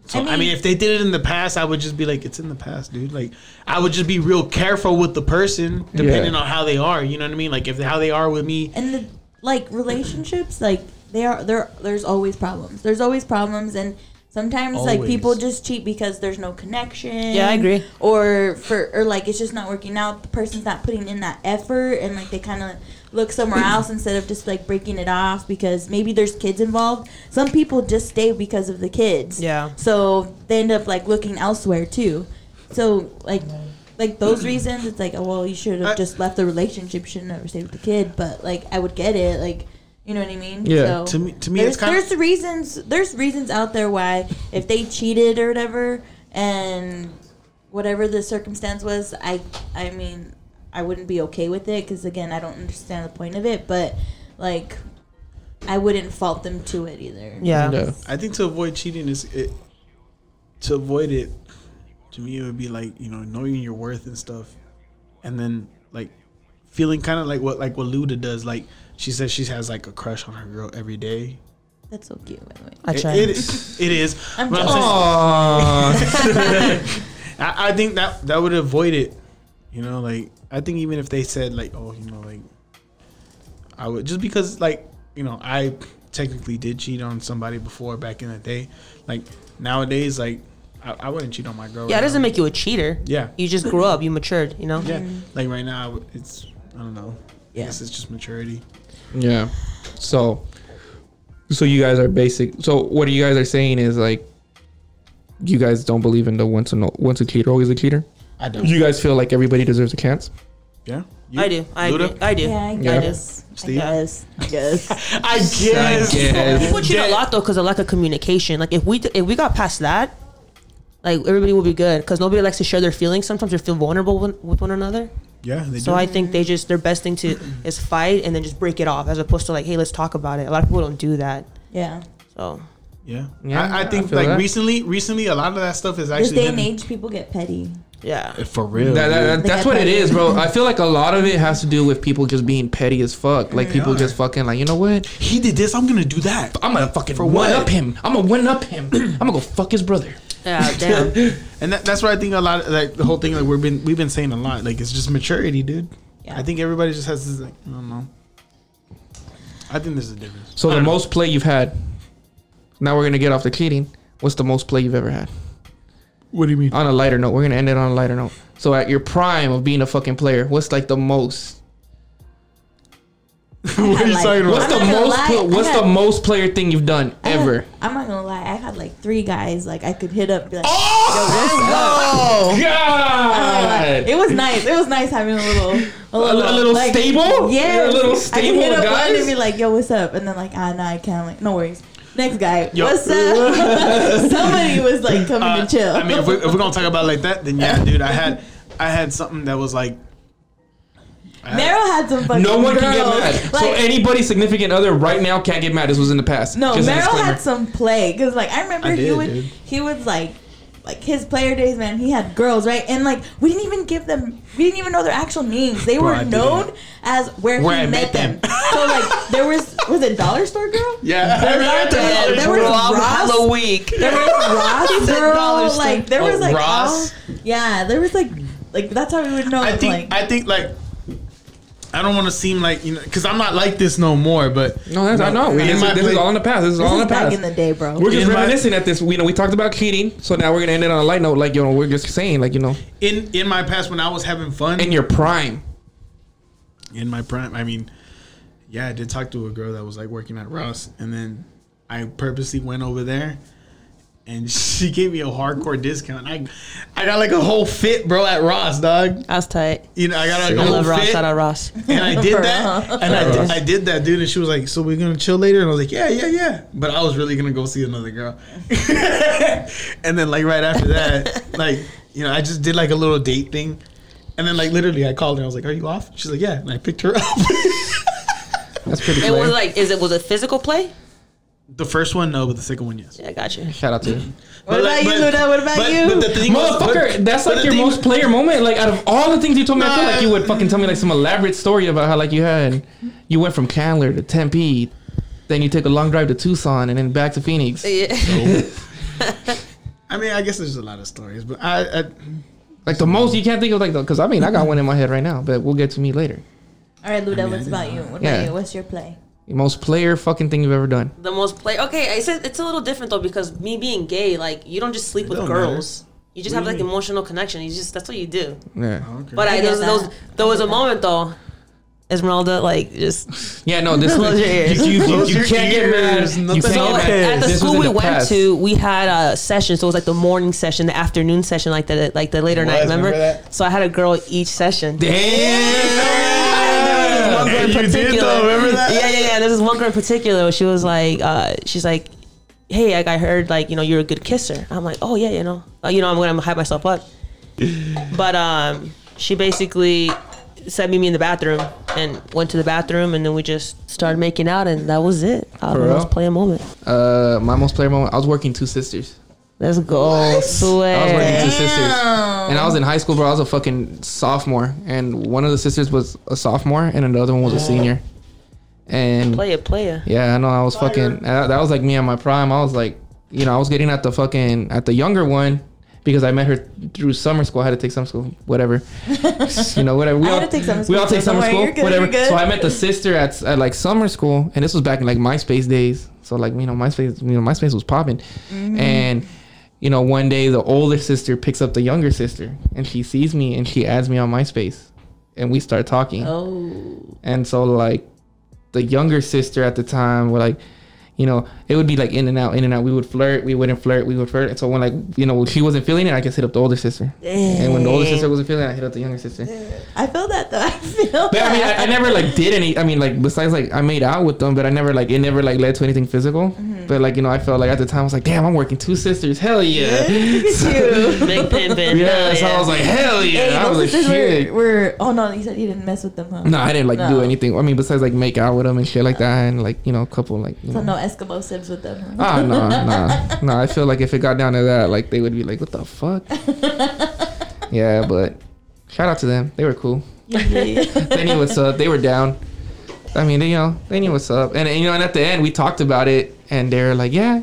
So I I mean, mean- if they did it in the past, I would just be like, it's in the past, dude. Like I would just be real careful with the person, depending Yeah. on how they are. You know what I mean? Like if how they are with me. and the like relationships like they are there there's always problems there's always problems and sometimes like people just cheat because there's no connection. Yeah, I agree. or for or like it's just not working out. The person's not putting in that effort and like they kind of look somewhere else instead of just like breaking it off because maybe there's kids involved. Some people just stay because of the kids. Yeah. so they end up like looking elsewhere too. So like like those reasons it's like oh well you should have just left the relationship you should have never stayed with the kid. But like i would get it like you know what i mean Yeah. so To me, to me, there's, it's kind there's the reasons there's reasons out there why if they cheated or whatever and whatever the circumstance was i i mean i wouldn't be okay with it because again i don't understand the point of it but like i wouldn't fault them to it either Yeah. Yeah. I think to avoid cheating is it. To avoid it, to me, it would be like you know knowing your worth and stuff, and then like feeling kind of like what like what Luduh does. Like she says she has like a crush on her girl every day. that's so cute by the way I It- try. it, is- it is. I'm But jealous. saying- Aww. I, I think that that would avoid it. You know, like I think even if they said like, oh, you know, like I would just because like you know I technically did cheat on somebody before back in the day. Like nowadays, like I, I wouldn't cheat on my girl. yeah, right it doesn't now. make you a cheater. Yeah, You just grew up. You matured. You know. yeah. Like right now, it's I don't know. I Yeah. guess it's just maturity. Yeah. So, so you guys are basic. So what you guys are saying is like, you guys don't believe in the once a no, once a cheater always a cheater. I don't. You guys feel like everybody deserves a chance. yeah, You? I do. I Luduh? agree. I do. yeah i Yeah. guess i Steve? guess i guess I guess. guess. People cheat a lot though because of lack of communication. Like if we if we got past that, like everybody will be good because nobody likes to share their feelings. Sometimes you feel vulnerable with, with one another. Yeah, they So do. I think they just their best thing to is fight and then just break it off as opposed to like hey let's talk about it. A lot of people don't do that. yeah So yeah, Yeah, I, I I think feel like that. recently, recently a lot of that stuff is actually this actually day and age people get petty yeah. for real. That, that- that- that's what it is, bro. I feel like a lot of it has to do with people just being petty as fuck. Like people just fucking like, you know what? he did this. I'm gonna do that. I'm gonna fucking For one what? up him. I'm gonna one up him. I'm gonna go fuck his brother. Yeah, damn. And that, that's what I think a lot. Of, like the whole thing, like we've been we've been saying a lot. Like it's just maturity, dude. Yeah. I think everybody just has this. Like, I don't know. I think there's a difference. So I the don't know. most play you've had. Now we're gonna get off the cheating. What's the most play you've ever had? What do you mean? On a lighter note, we're gonna end it on a lighter note. So at your prime of being a fucking player, what's like the most? what are you like- talking What's about? the most? lie, pl- what's had- the most player thing you've done I had- ever? I'm not gonna lie. I had like three guys like I could hit up. and Be like, Oh God! it was nice. It was nice having a little, a little, a little stable? Yeah, A little I could stable hit of up one guys? and be like, "Yo, what's up?" And then like, "Ah, no, I can't." Like, no worries. Next guy, Yo. what's up? Somebody was like coming Uh, to chill. I mean, if, we, if we're gonna talk about it like that, then yeah, dude. I had I had something that was like. I had- Meryl had some fucking. No one can get girls. mad. so Like, any significant other right now can't get mad. This was in the past. No, Just Meryl had some play because, like, I remember I he did, would dude. he would like like his player days, man. He had girls, right? And like we didn't even give them, we didn't even know their actual names. They Bro, were I known as where, Where he I met met them. them. so like there was was it Dollar Store Girl? Yeah, There I remember was- that. there was Rob Ross. Halloween. There was Ross Girl. Like there was Oh, like Ross? all- yeah, there was like like that's how we would know. I think like, I think like I don't want to seem like you know because I'm not like this no more. But No, that's, I know. We, in this, is, this is all in the past. This is this all in is the back past. in the day, bro. we're just in my- reminiscing at this. We you know we talked about cheating, so now we're gonna end it on a light note. Like you know, we're just saying, like you know, in in my past when I was having fun in your prime. in my prime, I mean, yeah, I did talk to a girl that was like working at Ross, and then I purposely went over there, and she gave me a hardcore discount. I I got like a whole fit, bro, at Ross, dog. That's tight. You know, I got like a I whole love Ross. fit, Shout out Ross. and I did that, and I did, I did that, dude. And she was like, "So we're gonna chill later?" And I was like, "Yeah, yeah, yeah." But I was really gonna go see another girl, and then like right after that, like you know, I just did like a little date thing. And then, like, literally, I called her. I was like, "Are you off?" She's like, "Yeah." And I picked her up. That's pretty It was like, is it was it physical play? The first one, no, but the second one, yes. Yeah, I got you. Shout out to you. What about you, Luduh? What about you? But the thing was- Motherfucker, but- that's like your thing- most player moment. Like out of all the things you told me, I feel like you would fucking tell me like some elaborate story about how like you had you went from Chandler to Tempe, then you took a long drive to Tucson and then back to Phoenix. Yeah. I mean, I guess there's a lot of stories, but I, I Like the most you can't think of like because I mean I got one in my head right now, but we'll get to me later. All right, Luduh, I mean, what's about you? know. What Yeah. about you? What's your play? The most player fucking thing you've ever done. The most play. Okay, I said it's a little different though because me being gay, like you don't just sleep It with don't girls. You just What have do you like mean? emotional connection. You just that's what you do. Yeah. Oh, okay. But I I, get there, was, there, was, that. there was I a moment though. Esmeralda, like just Yeah, no, this Close was, your ears. you, you, you, Close you your can't get mad. ears. You can't so get mad. at the This was school in we the went past. to, we had a session. So it was like the morning session, the afternoon session, like the like the later It night. was, Remember? remember that? So I had a girl each session. Damn. One girl in you did particular- though, remember that? Yeah, yeah, yeah. There's this one girl in particular. She was like, uh, she's like, hey, like I heard like you know you're a good kisser. I'm like, oh yeah, you know, uh, you know I'm gonna hype myself up. But um, she basically sent me in the bathroom and went to the bathroom and then we just started making out and that was it. I was real? play a moment. Uh, my most player moment. I was working two sisters. Let's go, I was working swear. two sisters, and I was in high school, bro. I was a fucking sophomore, and one of the sisters was a sophomore, and another one was a senior. And Play it, play yeah, I know I was fucking. That was like me at my prime. I was like, you know, I was getting at the fucking at the younger one because I met her through summer school. I had to take summer school, whatever. you know, whatever. We I had all to take summer We school, all take so summer school, you're good, whatever. you're good. So I met the sister at, at like summer school, and this was back in like MySpace days. So like you know, MySpace, you know, MySpace was popping, Mm-hmm. and you know, one day the older sister picks up the younger sister, and she sees me, and she adds me on MySpace, and we start talking. Oh, And so like the younger sister at the time were like, you know, it would be like in and out, in and out. We would flirt, we wouldn't flirt, we would flirt. And so when like, you know, she wasn't feeling it, I just hit up the older sister. And when the older sister wasn't feeling it, I hit up the younger sister. I feel that though. I feel. But I mean, I. I never like did any. I mean, like besides like I made out with them, but I never like it never like led to anything physical. Mm-hmm. But like you know, I felt like at the time I was like, damn, I'm working two sisters. Hell yeah. Look at you. Big pimpin'. Yeah, hell so I was like, hell yeah. Hey, I was those like, sisters shit. were, were. Oh no, you said you didn't mess with them, huh? No, I didn't like do anything. I mean, besides like make out with them and shit like that, and like you know, a couple like. You So know. no Eskimo Sims with them. Huh? Ah, no, no, no. I feel like if it got down to that, like they would be like, "What the fuck?" yeah, but shout out to them. They were cool. Yeah. They knew what's up. They were down. I mean, they, you know, they knew what's up. And, and, you know, and at the end, we talked about it, and they're like, "Yeah,"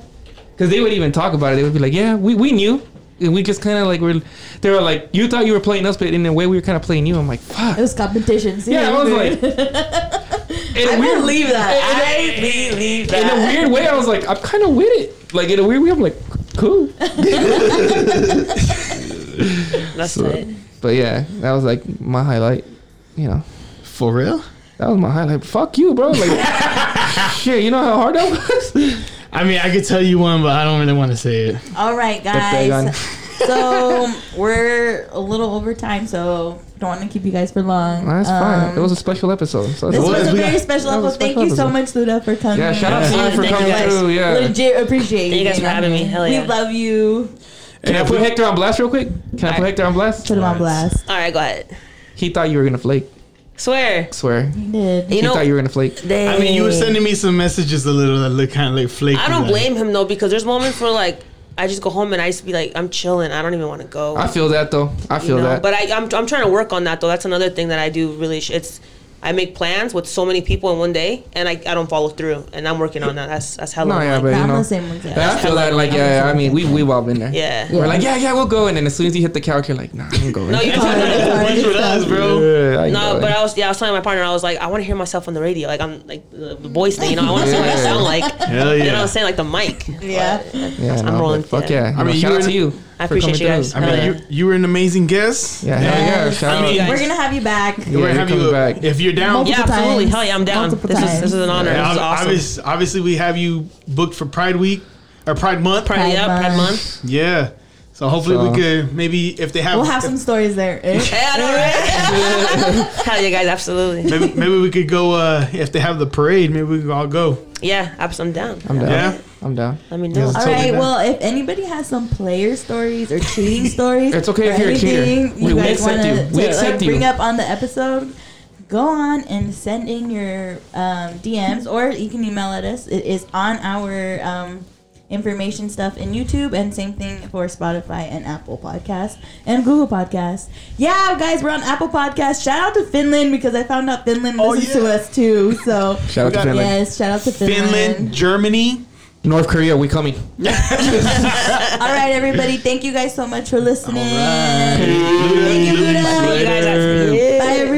because they would even talk about it. They would be like, "Yeah, we, we knew." And we just kind of like were. They were like, "You thought you were playing us, but in a way, we were kind of playing you." I'm like, "Fuck." It was competitions. See, Yeah, I was weird. like, in a I weird- believe that. in a- I believe in a weird way, I was like, I'm kind of with it. Like in a weird way, I'm like, cool. That's So- it. But yeah, that was like my highlight. You know, For real? That was my highlight. Fuck you, bro. Like, shit, you know how hard that was. I mean, I could tell you one, but I don't really want to say it. All right, guys. so we're a little over time, so don't want to keep you guys for long. That's fine. Um, It was a special episode. So This it's was a very got- special episode. a Thank you so much, Luduh, for coming. yeah, shout out to you for Thank you coming guys. through. Yeah. Legit appreciate Thank you guys for having me. here. Hell We love you. Can I put Hector on blast real quick? Can I put Hector on blast? Put him on blast. All right, go ahead. He thought you were gonna flake. Swear. Swear. He did. You he know, thought you were gonna flake. I mean, you were sending me some messages a little that look kind of like flaky. I don't like- blame him though because there's moments where like I just go home and I just be like I'm chilling. I don't even want to go. I feel that though. I you feel know? that. But I, I'm I'm trying to work on that though. That's another thing that I do really. Sh- it's I make plans with so many people in one day and I, I don't follow through and I'm working on that. That's that's hella. No, yeah, but Nah, you I'm know, the same ones. Yeah, Yeah. I feel that. Like, yeah, yeah, I mean, we we've all been there. yeah. We're like, yeah, yeah, we'll go, and then as soon as you hit the couch, you're like, nah, I'm going. No, you It's hard, it's hard, Which it's with us, bro? Yeah, No, know. but I was yeah, I was telling my partner I was like I want to hear myself on the radio like I'm like the, the voice thing you know I want to see what I sound like Hell you know what. I'm saying like the mic Yeah. yeah, I'm rolling, Fuck yeah. yeah. I I mean, mean, you shout out to you. I appreciate you guys. I mean, Hell you you were an amazing guest. Yeah, hell yeah. Shout I mean, out. We're gonna have you back. Yeah, We're gonna you're have coming you back. if you're down. yeah absolutely times. hell yeah I'm down Multiple this is this is an honor Yeah, this is awesome obvious- obviously, we have you booked for Pride Week or Pride Month. Pride, yeah Pride Pride Month. month Yeah. So hopefully So- we could maybe if they have, We'll have some stories there. eh? hey I know right hell yeah guys absolutely maybe maybe we could go uh if they have the parade. Maybe we could all go. Yeah abs- I'm down I'm down. Yeah. I'm down. let me know Yes. All Totally right. down. Well, if anybody has some player stories or cheating stories, It's okay or if you're a cheater. anything We- you we guys accept want you. We to accept like, you. bring up on the episode, go on and send in your um, DMs, or you can email at us. It is on our um, information stuff in YouTube, and same thing for Spotify and Apple Podcasts and Google Podcasts. Yeah, guys, we're on Apple Podcasts. Shout out to Finland because I found out Finland Oh, listens to us too. So Shout out to Finland. yes, shout out to Finland. Finland, Germany, North Korea, we coming. All right, everybody. Thank you guys so much for listening. All right. Thank you, Luduh. You guys are